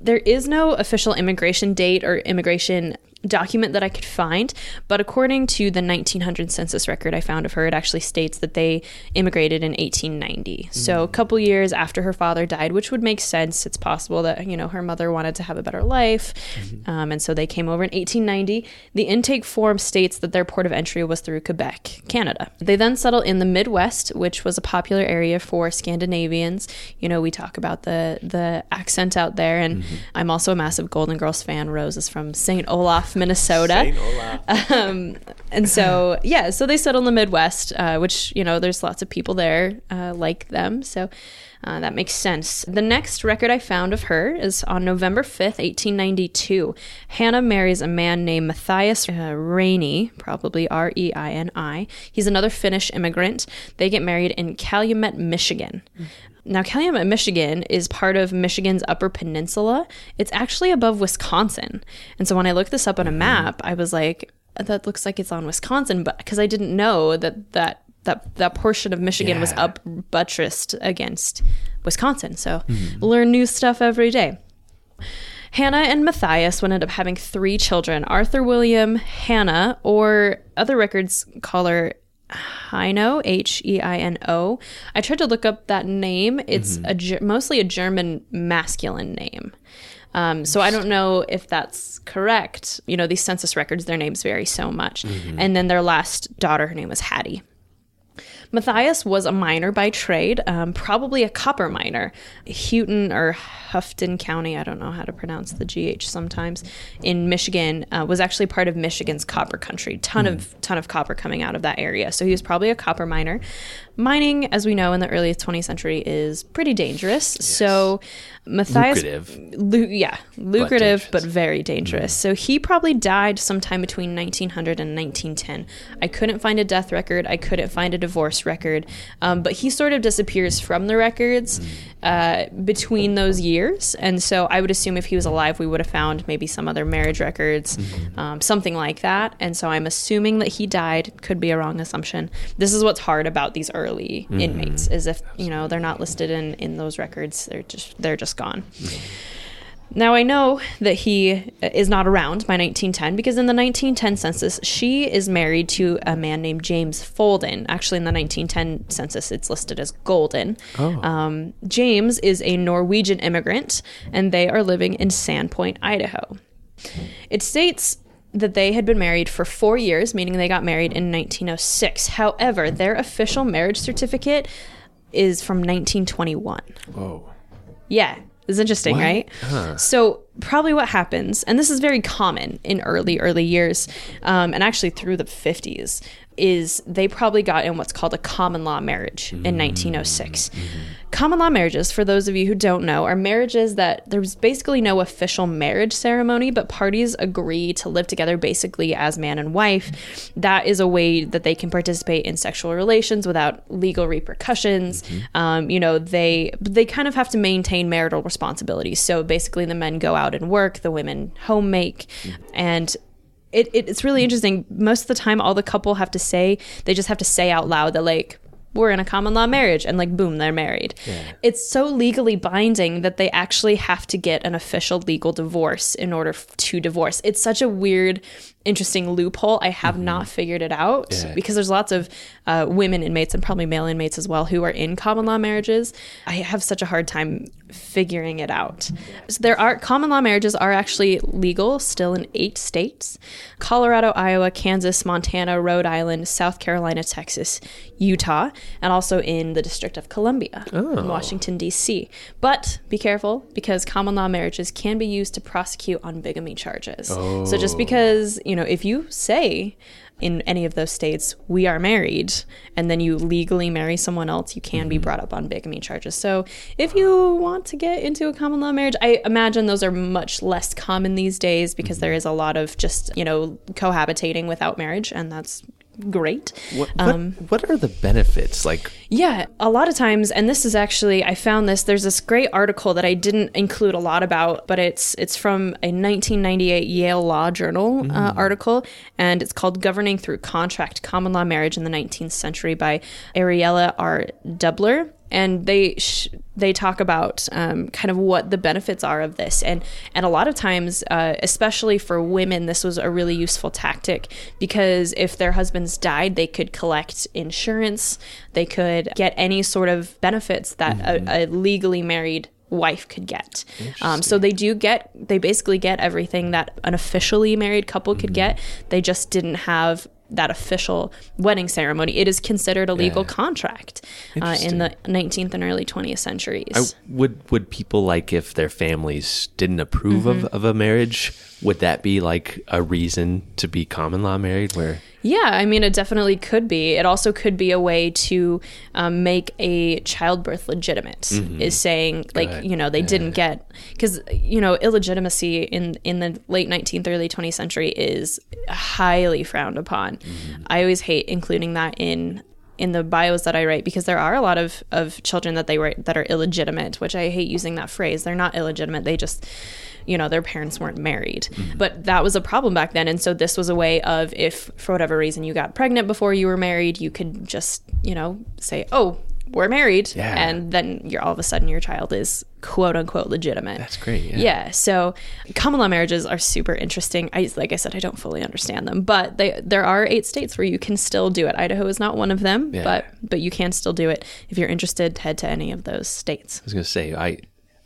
There is no official immigration date or immigration document that I could find, but according to the 1900 census record I found of her, it actually states that they immigrated in 1890. So a mm. couple years after her father died, which would make sense. It's possible that you know her mother wanted to have a better life, mm-hmm. um, and so they came over in 1890. The intake form states that their port of entry was through Quebec, Canada. They then settle in the Midwest, which was a popular area for Scandinavians. You know, we talk about the the accent out there, and mm-hmm. I'm also a massive Golden Girls fan. Rose is from St. Olaf, Minnesota. Um, and so, yeah, so they settle in the Midwest, uh, which, you know, there's lots of people there uh, like them. So uh, that makes sense. The next record I found of her is on November 5th, 1892. Hannah marries a man named Matthias uh, Rainey, probably R E I N I. He's another Finnish immigrant. They get married in Calumet, Michigan. Now, Calumet, Michigan is part of Michigan's Upper Peninsula. It's actually above Wisconsin. And so when I looked this up on a mm-hmm. map, I was like, that looks like it's on Wisconsin, but because I didn't know that that that that portion of Michigan was up buttressed against Wisconsin. So mm-hmm. learn new stuff every day. Hannah and Matthias would end up having three children Arthur William, Hannah, or other records call her Heino, H E I N O. I tried to look up that name. It's a Ge- mostly a German masculine name. Um, so I don't know if that's correct. You know, these census records, their names vary so much. And then their last daughter, her name was Hattie. Matthias was a miner by trade, um, probably a copper miner. Houghton or Houghton County, I don't know how to pronounce the GH sometimes, in Michigan uh, was actually part of Michigan's copper country. Ton of ton of copper coming out of that area. So he was probably a copper miner. Mining, as we know, in the early 20th century is pretty dangerous. So Matthias, Lucrative. Lu- yeah, lucrative but, dangerous. very dangerous. So he probably died sometime between 1900 and 1910. I couldn't find a death record. I couldn't find a divorce record. Um, but he sort of disappears from the records uh, between those years. And so I would assume if he was alive, we would have found maybe some other marriage records, um, something like that. And so I'm assuming that he died. Could be a wrong assumption. This is what's hard about these early inmates as if you know they're not listed in in those records, they're just they're just gone. Now, I know that he is not around by 1910 because in the 1910 census, she is married to a man named James Folden. Actually, in the 1910 census, it's listed as Golden. Um, James is a Norwegian immigrant, and they are living in Sandpoint, Idaho. It states that they had been married for four years, meaning they got married in 1906. However, their official marriage certificate is from 1921. Whoa. Yeah. It's interesting, What? right? So, probably what happens, and this is very common in early, early years, um, and actually through the 50s, is they probably got in what's called a common law marriage in mm-hmm. 1906. Mm-hmm. Common law marriages, for those of you who don't know, are marriages that there's basically no official marriage ceremony, but parties agree to live together basically as man and wife. That is a way that they can participate in sexual relations without legal repercussions. Mm-hmm. Um, you know, they they kind of have to maintain marital responsibilities. So basically, the men go out and work, the women home make, and it, it, it's really interesting. Most of the time, all the couple have to say, they just have to say out loud that, like, we're in a common law marriage, and like, boom, they're married. It's so legally binding that they actually have to get an official legal divorce in order f- to divorce. It's such a weird, interesting loophole. I have not figured it out Yeah. because there's lots of uh, women inmates and probably male inmates as well who are in common law marriages. I have such a hard time figuring it out. So there are common law marriages are actually legal still in eight states: Colorado, Iowa, Kansas, Montana, Rhode Island, South Carolina, Texas, Utah, and also in the District of Columbia in Washington D.C. But be careful because common law marriages can be used to prosecute on bigamy charges. So just because you know if you say in any of those states we are married and then you legally marry someone else you can be mm-hmm. brought up on bigamy charges. So if you want to get into a common law marriage i imagine those are much less common these days because mm-hmm. there is a lot of just you know cohabitating without marriage and that's great What, what, what are the benefits? Like, yeah, a lot of times, and this is actually I found this. There's this great article that I didn't include a lot about, but it's it's from a 1998 Yale Law Journal uh, article, and it's called "Governing Through Contract: Common Law Marriage in the 19th Century" by Ariela R. Dubler. And they sh- they talk about um, kind of what the benefits are of this, and and a lot of times, uh, especially for women, this was a really useful tactic because if their husbands died, they could collect insurance, they could get any sort of benefits that a, a legally married wife could get. Um, so they do get, they basically get everything that an officially married couple could get. They just didn't have that official wedding ceremony. It is considered a legal Yeah. contract uh, in the 19th and early 20th centuries. I, would would people like if their families didn't approve of, of a marriage? Would that be like a reason to be common law married? Where Yeah, I mean, it definitely could be. It also could be a way to um, make a childbirth legitimate. Is saying like Good. you know they didn't get because you know illegitimacy in in the late 19th early 20th century is highly frowned upon. I always hate including that in in the bios that I write because there are a lot of of children that they write that are illegitimate, which I hate using that phrase. They're not illegitimate. They just you know their parents weren't married. Mm-hmm. But that was a problem back then. And so this was a way of if for whatever reason you got pregnant before you were married you could just you know say oh we're married. Yeah. and then you're all of a sudden your child is quote unquote legitimate. That's great, yeah. yeah. So common law marriages are super interesting. I like i said i don't fully understand them. But they there are eight states where you can still do it. Idaho is not one of them Yeah. but but you can still do it if you're interested head to any of those states. I was gonna say, I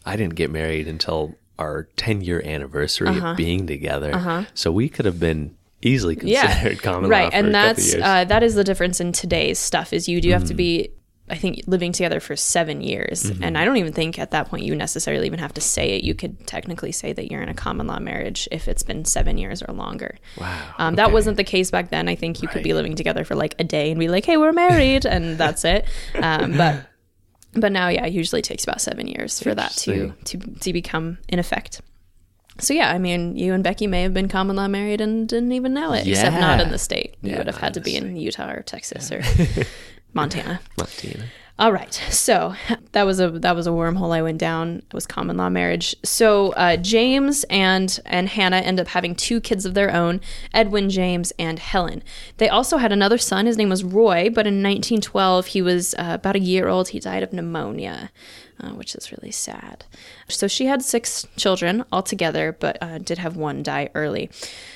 I didn't get married until our 10 year anniversary Uh-huh. of being together, so we could have been easily considered common law right and that's uh, that is the difference in today's stuff is you do have to be i think living together for seven years Mm-hmm. and i don't even think at that point you necessarily even have to say it. You could technically say that you're in a common law marriage if it's been seven years or longer. Wow, um, that okay. wasn't the case back then. I think you could be living together for like a day and be like hey we're married and that's it. Um, but but now yeah it usually takes about seven years for that to to to become in effect so yeah, I mean, you and Becky may have been common law married and didn't even know it, except not in the state. You Yeah, would have had to be in Utah or Texas or Montana. Martina. All right, so that was a that was a wormhole I went down. It was common law marriage. So uh, James and and Hannah end up having two kids of their own, Edwin James and Helen. They also had another son. His name was Roy, but in 1912 he was uh, about a year old. He died of pneumonia. Uh, which is really sad. So she had six children altogether, but uh, did have one die early.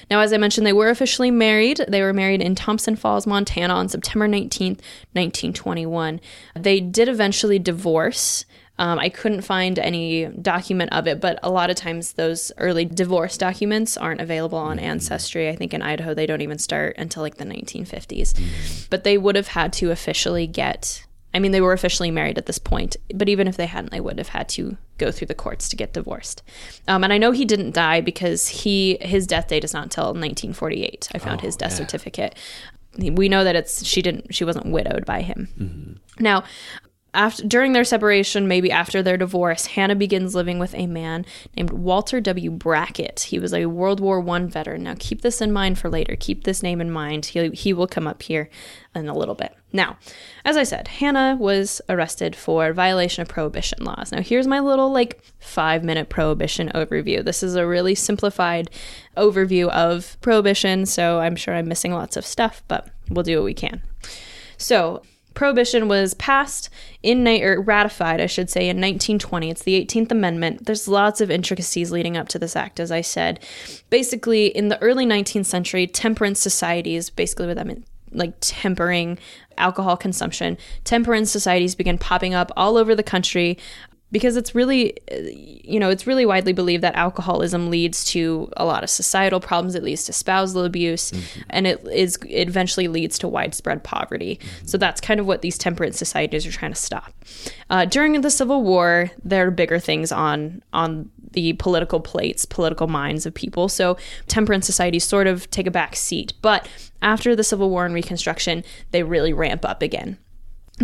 Now, as I mentioned, they were officially married. They were married in Thompson Falls, Montana on September 19th, 1921. They did eventually divorce. Um, I couldn't find any document of it, but a lot of times those early divorce documents aren't available on Ancestry. I think in Idaho they don't even start until like the 1950s. But they would have had to officially get. I mean, they were officially married at this point, but even if they hadn't, they would have had to go through the courts to get divorced. Um, and I know he didn't die because he his death date is not until 1948. I found his death certificate. We know that it's she didn't she wasn't widowed by him. Now, after during their separation, maybe after their divorce, Hannah begins living with a man named Walter W. Brackett. He was a World War One veteran. Now keep this in mind for later. Keep this name in mind. He he will come up here in a little bit. Now, as I said, Hannah was arrested for violation of prohibition laws. Now here's my little like five minute prohibition overview. This is a really simplified overview of prohibition, so I'm sure I'm missing lots of stuff, but we'll do what we can. So, prohibition was passed in or ratified, I should say, in 1920. It's the 18th Amendment. There's lots of intricacies leading up to this act, as I said. Basically, in the early 19th century, temperance societies, basically what that meant, like tempering alcohol consumption, temperance societies began popping up all over the country because it's really you know it's really widely believed that alcoholism leads to a lot of societal problems it leads to spousal abuse and it is it eventually leads to widespread poverty. So that's kind of what these temperance societies are trying to stop. Uh, during the civil war there are bigger things on on the political plates political minds of people. So temperance societies sort of take a back seat. But after the civil war and reconstruction they really ramp up again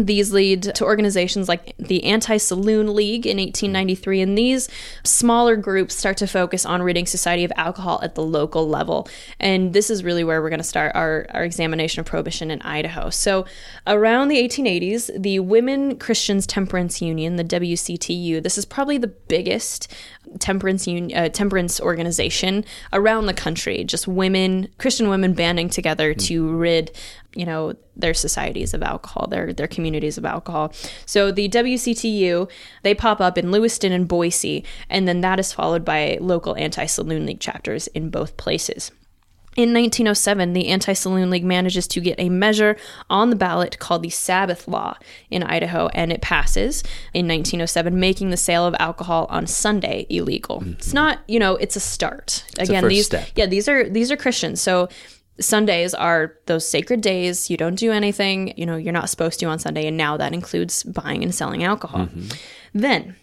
these lead to organizations like the Anti Saloon League in 1893, and these smaller groups start to focus on ridding society of alcohol at the local level. And this is really where we're going to start our, our examination of prohibition in Idaho. So, around the 1880s, the Women Christians Temperance Union, the WCTU, this is probably the biggest temperance un- uh, temperance organization around the country. Just women, Christian women, banding together to rid you know their societies of alcohol their their communities of alcohol so the WCTU they pop up in Lewiston and Boise and then that is followed by local anti-saloon league chapters in both places in 1907, the Anti Saloon League manages to get a measure on the ballot called the Sabbath Law in Idaho, and it passes in 1907, making the sale of alcohol on Sunday illegal. It's mm-hmm. not, you know, it's a start. Again, first these step. yeah, these are these are Christians, so Sundays are those sacred days. You don't do anything, you know, you're not supposed to on Sunday, and now that includes buying and selling alcohol. Mm-hmm. Then,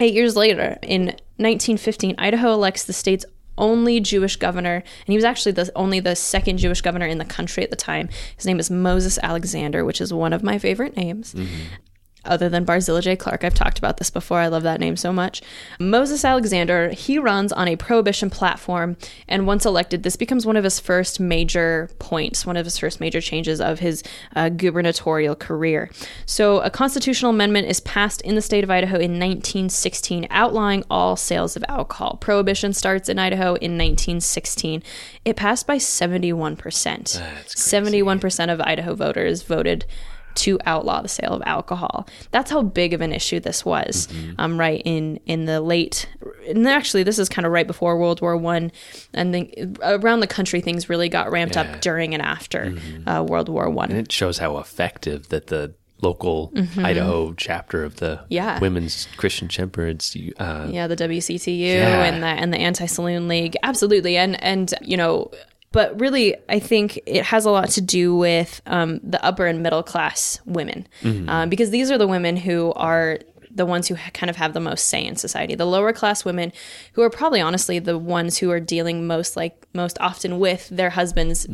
eight years later, in 1915, Idaho elects the state's only Jewish governor, and he was actually the only the second Jewish governor in the country at the time. His name is Moses Alexander, which is one of my favorite names. Mm-hmm. Other than Barzilla J. Clark, I've talked about this before. I love that name so much. Moses Alexander, he runs on a prohibition platform, and once elected, this becomes one of his first major points, one of his first major changes of his uh, gubernatorial career. So, a constitutional amendment is passed in the state of Idaho in 1916, outlawing all sales of alcohol. Prohibition starts in Idaho in 1916. It passed by 71%. 71% of Idaho voters voted to outlaw the sale of alcohol. That's how big of an issue this was. Um, right in in the late, and actually this is kind of right before World War One, and then around the country things really got ramped up during and after uh, World War One. And it shows how effective that the local Idaho chapter of the Mm-hmm. Yeah. Women's Christian Temperance uh, yeah the WCTU Yeah. and the and the Anti Saloon League absolutely and and you know but really I think it has a lot to do with um, the upper and middle class women um, because these are the women who are the ones who kind of have the most say in society the lower class women who are probably honestly the ones who are dealing most like most often with their husbands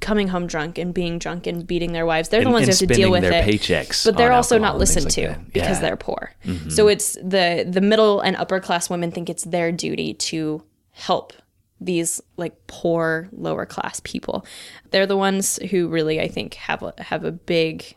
coming home drunk and being drunk and beating their wives they're the ones who have to deal with their it paychecks but they're also not and listened like to because. Mm-hmm. they're poor. So it's the the middle and upper class women think it's their duty to help these like poor lower class people. They're the ones who really I think have a, have a big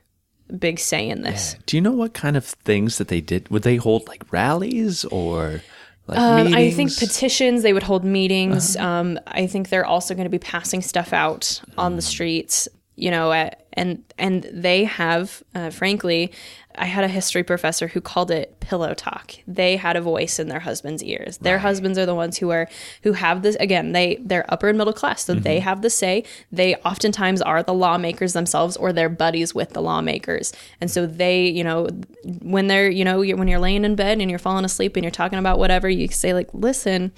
big say in this. Do you know what kind of things that they did? Would they hold like rallies or like Um, meetings? I think petitions. They would hold meetings. Uh-huh. Um, I think they're also going to be passing stuff out on Mm. the streets. You know, uh, and and they have, uh, frankly, I had a history professor who called it pillow talk. They had a voice in their husband's ears. Their husbands are the ones who are who have this again, they they're upper and middle class, so mm-hmm. they have the say. They oftentimes are the lawmakers themselves or they're buddies with the lawmakers. And so they, you know, when they're, you know, you're, when you're laying in bed and you're falling asleep and you're talking about whatever, you say like, "Listen,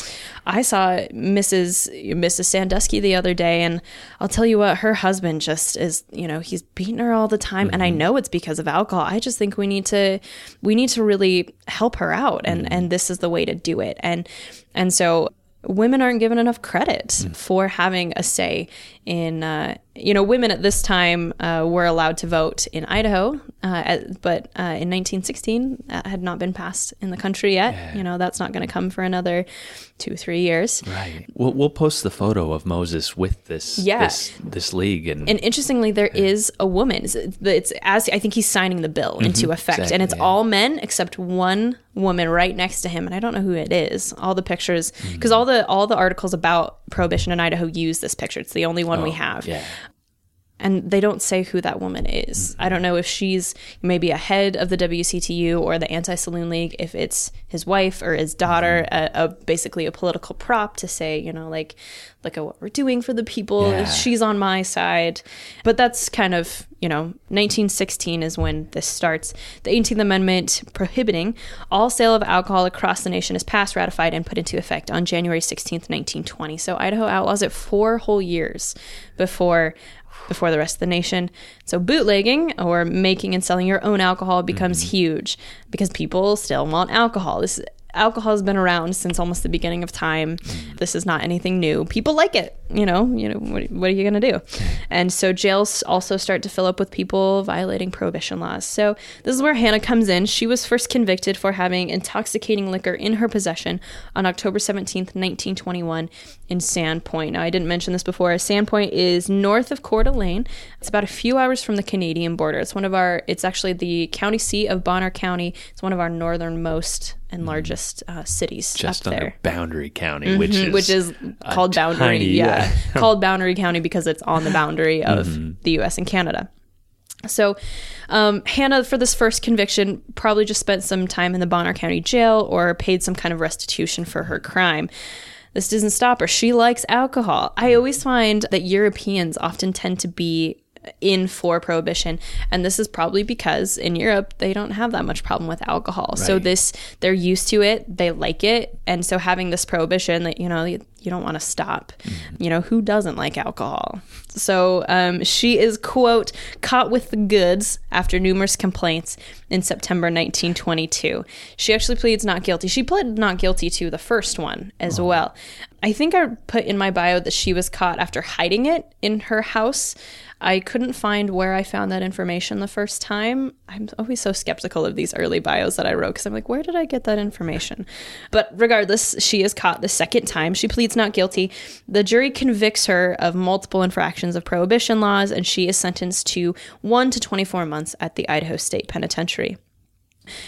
I saw Mrs. Mrs. Sodowsky the other day and I'll tell you what, her husband just is, you know, he's beating her all the time and I mm-hmm. know it's because of alcohol. I just think we need to we need to really help her out and and this is the way to do it. And and so women aren't given enough credit for having a say in uh, you know women at this time uh, were allowed to vote in Idaho uh, at, but uh, in 1916 that had not been passed in the country yet you know that's not going to come for another two three years Right. We'll, we'll post the photo of Moses with this Yeah. this this league and, And interestingly, there is a woman. It's, it's as I think he's signing the bill into effect, and it's yeah. all men except one woman right next to him, and I don't know who it is. All the pictures, because all the all the articles about prohibition in Idaho use this picture. It's the only one we have, yeah. And they don't say who that woman is. Mm-hmm. I don't know if she's maybe a head of the WCTU or the Anti Saloon League, if it's his wife or his daughter, mm-hmm. a, a basically a political prop to say, you know, like, look at what we're doing for the people. Yeah. She's on my side. But that's kind of, you know, 1916 is when this starts. The 18th Amendment prohibiting all sale of alcohol across the nation is passed, ratified, and put into effect on January 16th, 1920. So Idaho outlaws it four whole years before before the rest of the nation. So bootlegging or making and selling your own alcohol becomes mm-hmm. huge because people still want alcohol. This alcohol has been around since almost the beginning of time. Mm-hmm. This is not anything new. People like it, you know, you know what, what are you going to do? And so jails also start to fill up with people violating prohibition laws. So this is where Hannah comes in. She was first convicted for having intoxicating liquor in her possession on October 17th, 1921 in Sandpoint. Now I didn't mention this before. Sandpoint is north of Coeur d'Alene. It's about a few hours from the Canadian border. It's one of our it's actually the county seat of Bonner County. It's one of our northernmost and largest uh, cities just up under there. Boundary County, which is which is called Boundary. tiny- yeah, called Boundary County because it's on the boundary of the U.S. and Canada. So, um, Hannah, for this first conviction, probably just spent some time in the Bonner County Jail or paid some kind of restitution for her crime. This doesn't stop her. She likes alcohol. I always find that Europeans often tend to be in for prohibition and this is probably because in Europe they don't have that much problem with alcohol. So this they're used to it, they like it, and so having this prohibition that you know you, you don't want to stop. You know who doesn't like alcohol? So um, she is quote caught with the goods after numerous complaints in September 1922. She actually pleads not guilty. She pled not guilty to the first one as well. I think I put in my bio that she was caught after hiding it in her house. I couldn't find where I found that information the first time. I'm always so skeptical of these early bios that I wrote because I'm like, where did I get that information? But regardless, she is caught the second time. She pleads not guilty. The jury convicts her of multiple infractions of prohibition laws, and she is sentenced to 1 to 24 months at the Idaho State Penitentiary.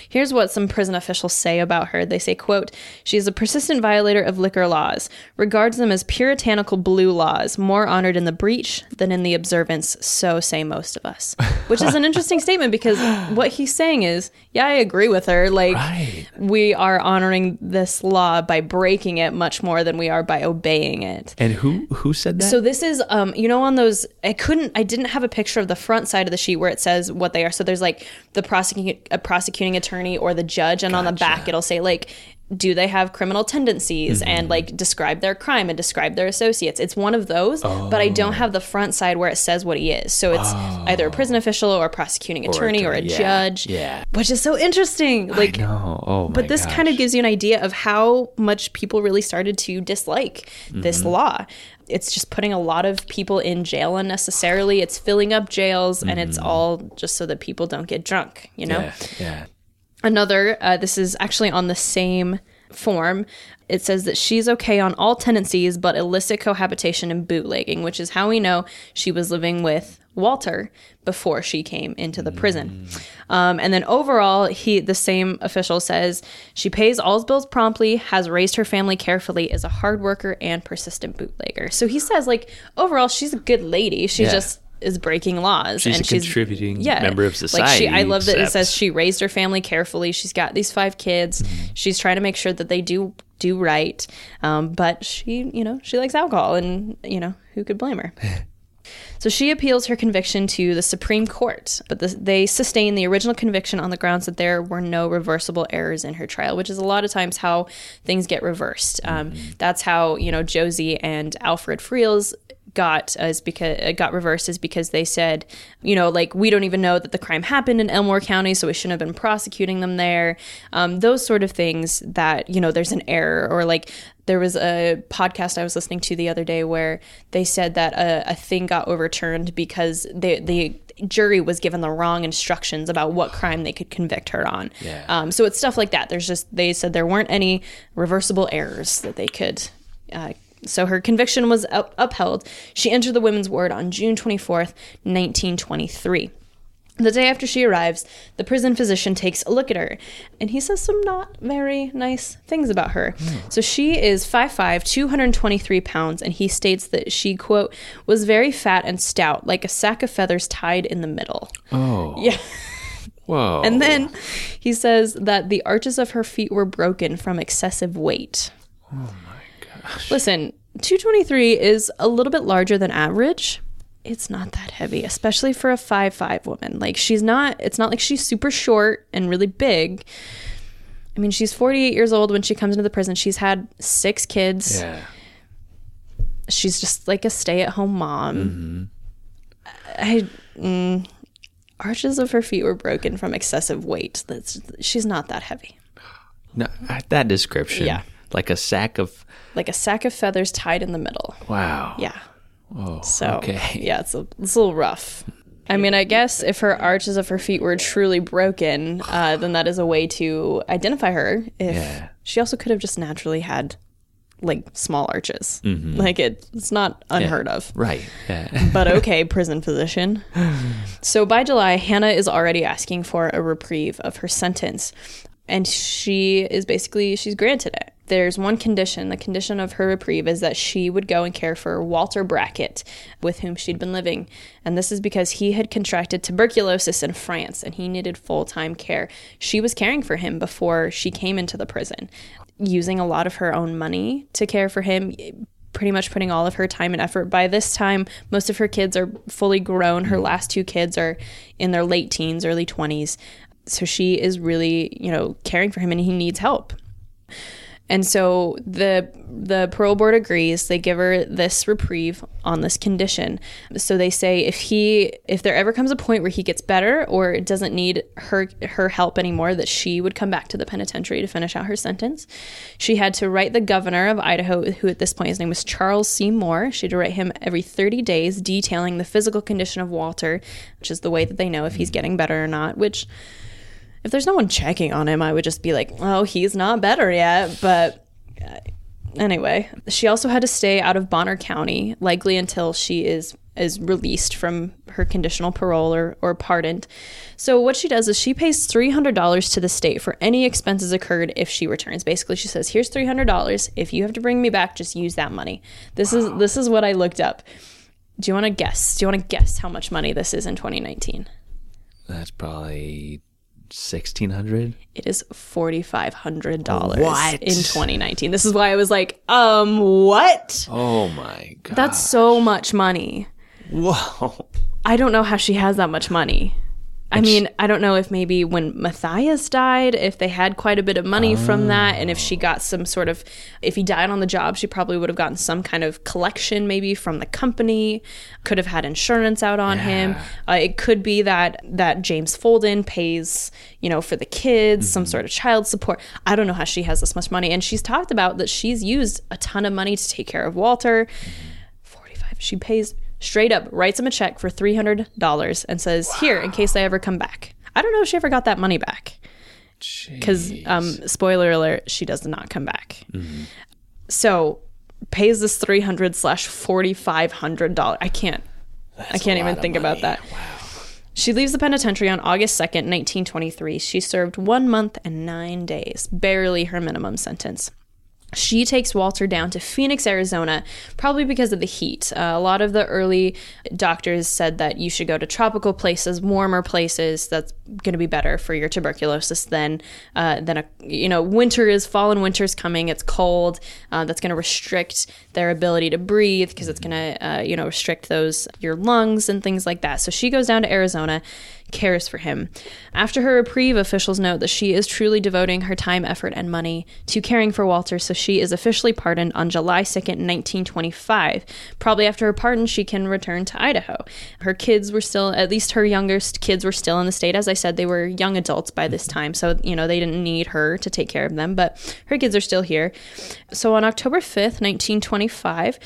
Here's what some prison officials say about her. They say, quote, she is a persistent violator of liquor laws, regards them as puritanical blue laws, more honored in the breach than in the observance, so say most of us. Which is an interesting statement because what he's saying is, yeah, I agree with her. Like, Right. we are honoring this law by breaking it much more than we are by obeying it. and who who said that? So this is, um, you know, on those, I couldn't, I didn't have a picture of the front side of the sheet where it says what they are. So there's like the prosecuting, a prosecuting attorney or the judge, and on the back it'll say like, do they have criminal tendencies and like describe their crime and describe their associates. It's one of those, but I don't have the front side where it says what he is. So it's either a prison official or a prosecuting attorney or a yeah, judge, yeah. which is so interesting. Like, oh but this kind of gives you an idea of how much people really started to dislike this Mm-hmm. law. It's just putting a lot of people in jail unnecessarily. It's filling up jails, and it's all just so that people don't get drunk. You know. Mm-hmm. yeah, yeah. Another. Uh, this is actually on the same form. It says that she's okay on all tendencies but illicit cohabitation and bootlegging, which is how we know she was living with Walter before she came into the prison. Um, and then overall, he the same official says she pays all bills promptly, has raised her family carefully, is a hard worker and persistent bootlegger. So he says like overall she's a good lady. She Yeah. just is breaking laws She's and a contributing yeah, member of society. Like she, I love that it says she raised her family carefully. She's got these five kids. Mm-hmm. She's trying to make sure that they do do right. Um, but she, you know, she likes alcohol, and you know, who could blame her? So she appeals her conviction to the Supreme Court, but the, they sustain the original conviction on the grounds that there were no reversible errors in her trial, which is a lot of times how things get reversed. Um, That's how you know Josie and Alfred Friels got as because it got reversed is because they said, you know, like we don't even know that the crime happened in Elmore County, so we shouldn't have been prosecuting them there. Um, those sort of things that you know there's an error or like there was a podcast I was listening to the other day where they said that a, a thing got overturned because the the jury was given the wrong instructions about what crime they could convict her on. Yeah. Um, so it's stuff like that. There's just they said there weren't any reversible errors that they could. Uh, so her conviction was up- upheld. She entered the women's ward on June 24th, 1923. The day after she arrives, the prison physician takes a look at her and he says some not very nice things about her. Hmm. So she is 5'5, 223 pounds, and he states that she, quote, was very fat and stout, like a sack of feathers tied in the middle. Oh. Yeah. Whoa. And then he says that the arches of her feet were broken from excessive weight. Oh my gosh. Listen, 223 is a little bit larger than average. It's not that heavy, especially for a 5'5 woman. Like, she's not, it's not like she's super short and really big. I mean, she's 48 years old when she comes into the prison. She's had six kids. Yeah. She's just like a stay at home mom. I. Mm, arches of her feet were broken from excessive weight. That's she's not that heavy. No, that description. Yeah. Like a sack of. Like a sack of feathers tied in the middle. Wow. Yeah. Oh. So Okay. yeah, it's a, it's a little rough. I mean, I guess if her arches of her feet were truly broken, uh, then that is a way to identify her. If Yeah. she also could have just naturally had like small arches, Mm-hmm. like it, it's not unheard of. Right. Yeah. but okay, prison physician. So by July, Hannah is already asking for a reprieve of her sentence. And she is basically, she's granted it. There's one condition. The condition of her reprieve is that she would go and care for Walter Brackett, with whom she'd been living. And this is because he had contracted tuberculosis in France and he needed full time care. She was caring for him before she came into the prison, using a lot of her own money to care for him pretty much putting all of her time and effort. By this time, most of her kids are fully grown. Her last two kids are in their late teens, early 20s. So she is really, you know, caring for him and he needs help. And so the the parole board agrees. They give her this reprieve on this condition. So they say if he if there ever comes a point where he gets better or doesn't need her her help anymore, that she would come back to the penitentiary to finish out her sentence. She had to write the governor of Idaho, who at this point his name was Charles C. Moore. She had to write him every 30 days detailing the physical condition of Walter, which is the way that they know if he's getting better or not, which if there's no one checking on him, I would just be like, oh, he's not better yet. But uh, anyway, she also had to stay out of Bonner County, likely until she is is released from her conditional parole or, or pardoned. So what she does is she pays three hundred dollars to the state for any expenses occurred if she returns. Basically, she says, "Here's three hundred dollars. If you have to bring me back, just use that money." This is this is what I looked up. Do you want to guess? Do you want to guess how much money this is in 2019? That's probably sixteen hundred. It is forty five hundred dollars in 2019. This is why I was like, um, what? Oh my god. That's so much money. whoa. I don't know how she has that much money. I mean, I don't know if maybe when Matthias died, if they had quite a bit of money from that, and if she ah. got some sort of, if he died on the job, she probably would have gotten some kind of collection maybe from the company. Could have had insurance out on him. Uh, it could be that that James Folden pays, you know, for the kids, some mm-hmm. sort of child support. I don't know how she has this much money, and she's talked about that she's used a ton of money to take care of Walter. Mm-hmm. 45 she pays straight up writes him a check for $300 and says here in case I ever come back. I don't know if she ever got that money back. Because um, spoiler alert she does not come back. So pays this 300 slash 4500 dollar i can't i can't even think about that. She leaves the penitentiary on August 2nd, 1923. She served one month and nine days, barely her minimum sentence. She takes Walter down to Phoenix, Arizona, probably because of the heat. Uh, a lot of the early doctors said that you should go to tropical places, warmer places. That's going to be better for your tuberculosis than uh, than a you know winter is fall and winter's coming. It's cold. Uh, that's going to restrict their ability to breathe because it's going to uh, you know restrict those your lungs and things like that. So she goes down to Arizona cares for him. After her reprieve, officials note that she is truly devoting her time, effort, and money to caring for Walter, so she is officially pardoned on July 2nd, 1925. Probably after her pardon, she can return to Idaho. Her kids were still, at least her youngest kids were still in the state. As I said, they were young adults by this time, so, you know, they didn't need her to take care of them, but her kids are still here. So on October 5th, 1925,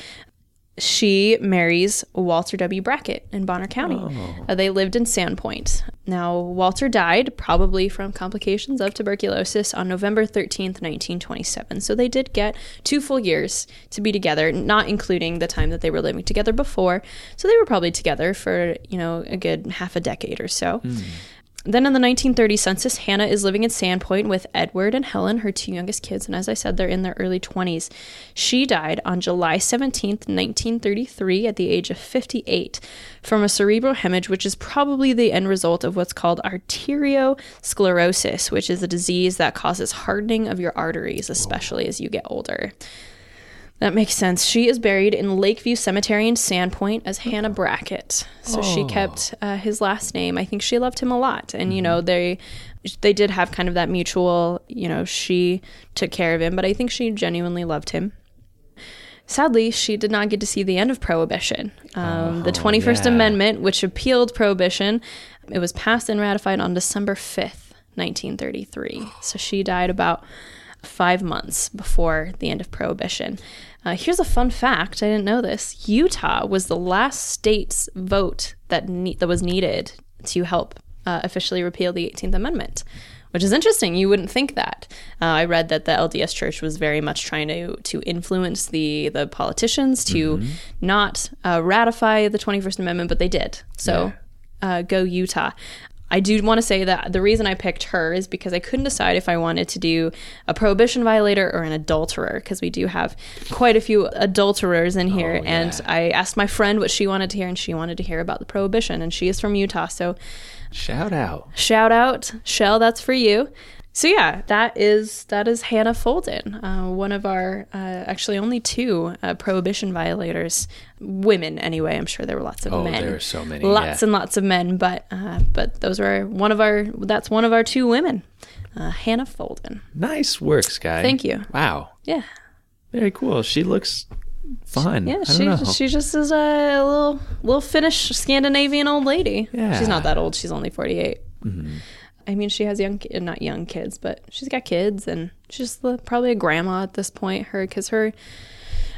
she marries Walter W. Brackett in Bonner County. Uh, they lived in Sandpoint. Now, Walter died probably from complications of tuberculosis on November 13th, 1927. So they did get two full years to be together, not including the time that they were living together before. So they were probably together for, you know, a good half a decade or so. Then in the 1930 census, Hannah is living in Sandpoint with Edward and Helen, her two youngest kids, and as I said, they're in their early 20s. She died on July 17th, 1933, at the age of 58, from a cerebral hemorrhage, which is probably the end result of what's called arteriosclerosis, which is a disease that causes hardening of your arteries, especially as you get older. That makes sense. She is buried in Lakeview Cemetery in Sandpoint as Hannah Brackett. So she kept uh, his last name. I think she loved him a lot, and you know they they did have kind of that mutual. You know, she took care of him, but I think she genuinely loved him. Sadly, she did not get to see the end of Prohibition. Um, the 21st yeah. Amendment, which repealed Prohibition, it was passed and ratified on December 5th, 1933. So she died about five months before the end of Prohibition. Uh, here's a fun fact I didn't know this Utah was the last state's vote that, ne- that was needed to help uh, officially repeal the 18th Amendment. Which is interesting. You wouldn't think that. Uh, I read that the LDS Church was very much trying to to influence the the politicians to not uh, ratify the Twenty First Amendment, but they did. So, uh, go Utah. I do want to say that the reason I picked her is because I couldn't decide if I wanted to do a prohibition violator or an adulterer because we do have quite a few adulterers in here. Oh, and I asked my friend what she wanted to hear, and she wanted to hear about the prohibition. And she is from Utah, so Shout out. shout out Shell, that's for you. So yeah, that is that is Hannah Folden, uh, one of our uh, actually only two uh, prohibition violators, women anyway. I'm sure there were lots of Oh, men. there are so many, lots yeah. and lots of men, but uh, but those were one of our that's one of our two women, uh, Hannah Folden. Nice work, Sky. Thank you. Wow. Yeah, Very cool. She looks fun. yeah. I She know. she just is a little little Finnish Scandinavian old lady. Yeah. she's not that old. She's only 48. I mean, she has young, not young kids, but she's got kids, and she's probably a grandma at this point. Her, because her,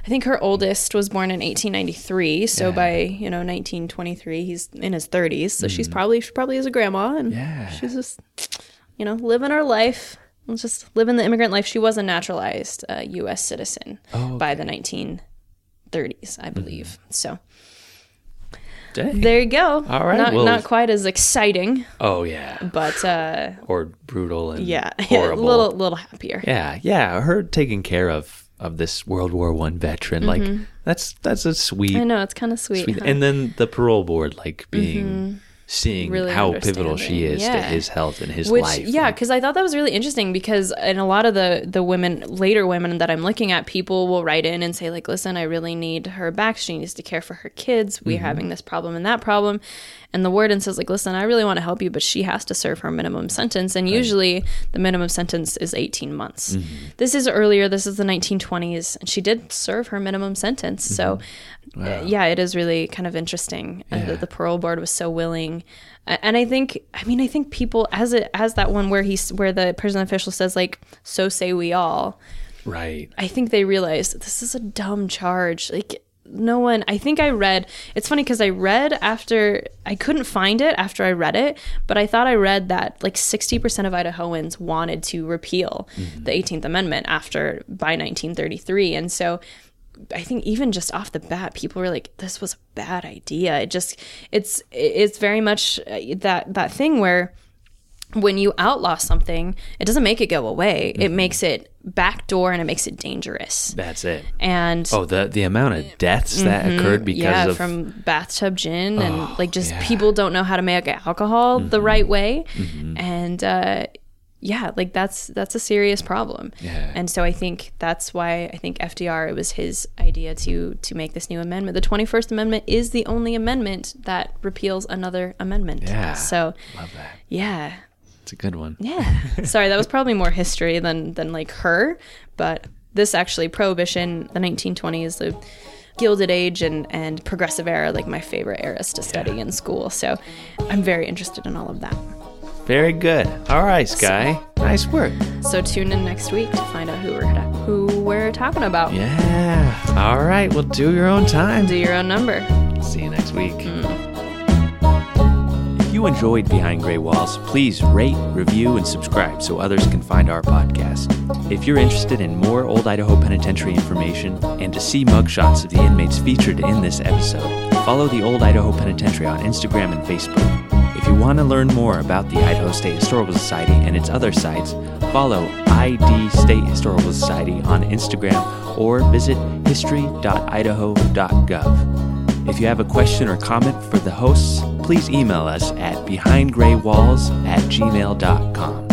I think her oldest was born in 1893. So by you know 1923, he's in his 30s. So she's probably she probably is a grandma, and Yeah. she's just you know living her life, just living the immigrant life. She was a naturalized uh, U.S. citizen by the 1930s, I believe. So Dang. there you go. All right, not well- not quite as exciting, Oh yeah. but. uh Or brutal and yeah, horrible. a little little happier. Yeah, yeah. Her taking care of of this World War One veteran, like that's that's a sweet, Mm-hmm. I know it's kind of sweet. sweet. huh? Mm-hmm. And then the parole board, like being seeing Really how pivotal she is to his health and his Which, life. yeah, because I thought that was really interesting because in a lot of the the women, later women that I'm looking at, people will write in and say like, "Listen, I really need her back. She needs to care for her kids. We're Mm-hmm. having this problem and that problem." And the warden says like, "Listen, I really want to help you, but she has to serve her minimum sentence, and usually the minimum sentence is 18 months. Mm-hmm. This is earlier. This is the 1920s, and she did serve her minimum sentence. So, Mm-hmm. uh, yeah, it is really kind of interesting uh, that the parole board was so willing. And I think, I mean, I think people as it as that one where he's where the prison official says like, "So say we all." right. I think they realized that this is a dumb charge. Like no one I think I read it's funny because I read after I couldn't find it after I read it, but I thought I read that like 60% of Idahoans wanted to repeal the 18th Amendment after by 1933. And so I think even just off the bat, people were like, "This was a bad idea." It just, it's, it's very much uh, that that thing where when you outlaw something, it doesn't make it go away. It makes it backdoor and it makes it dangerous. That's it. And Oh, the the amount of deaths that occurred because Mm-hmm. yeah, of from bathtub gin and Oh, like just yeah. Mm-hmm. people don't know how to make alcohol the right way, and uh, yeah, like that's that's a serious problem. Yeah. And so I think that's why I think FDR it was his idea to to make this new amendment. The Twenty First Amendment is the only amendment that repeals another amendment. Yeah. So love that. yeah, It's a good one. yeah. Sorry, that was probably more history than than like her, but this actually prohibition, the 1920s, the Gilded Age and and Progressive Era, like my favorite eras to study in school. So I'm very interested in all of that. Very good. All right, Sky. Nice work. So tune in next week to find out who we're who we're talking about. Yeah. All right. Well, do your own time. Do your own number. See you next week. Mm. If you enjoyed Behind Gray Walls, please rate, review, and subscribe so others can find our podcast. If you're interested in more Old Idaho Penitentiary information and to see mugshots of the inmates featured in this episode, follow the Old Idaho Penitentiary on Instagram and Facebook. If you want to learn more about the Idaho State Historical Society and its other sites, follow ID State Historical Society on Instagram or visit history.idaho.gov. If you have a question or comment for the hosts, please email us at behindgraywalls at gmail.com.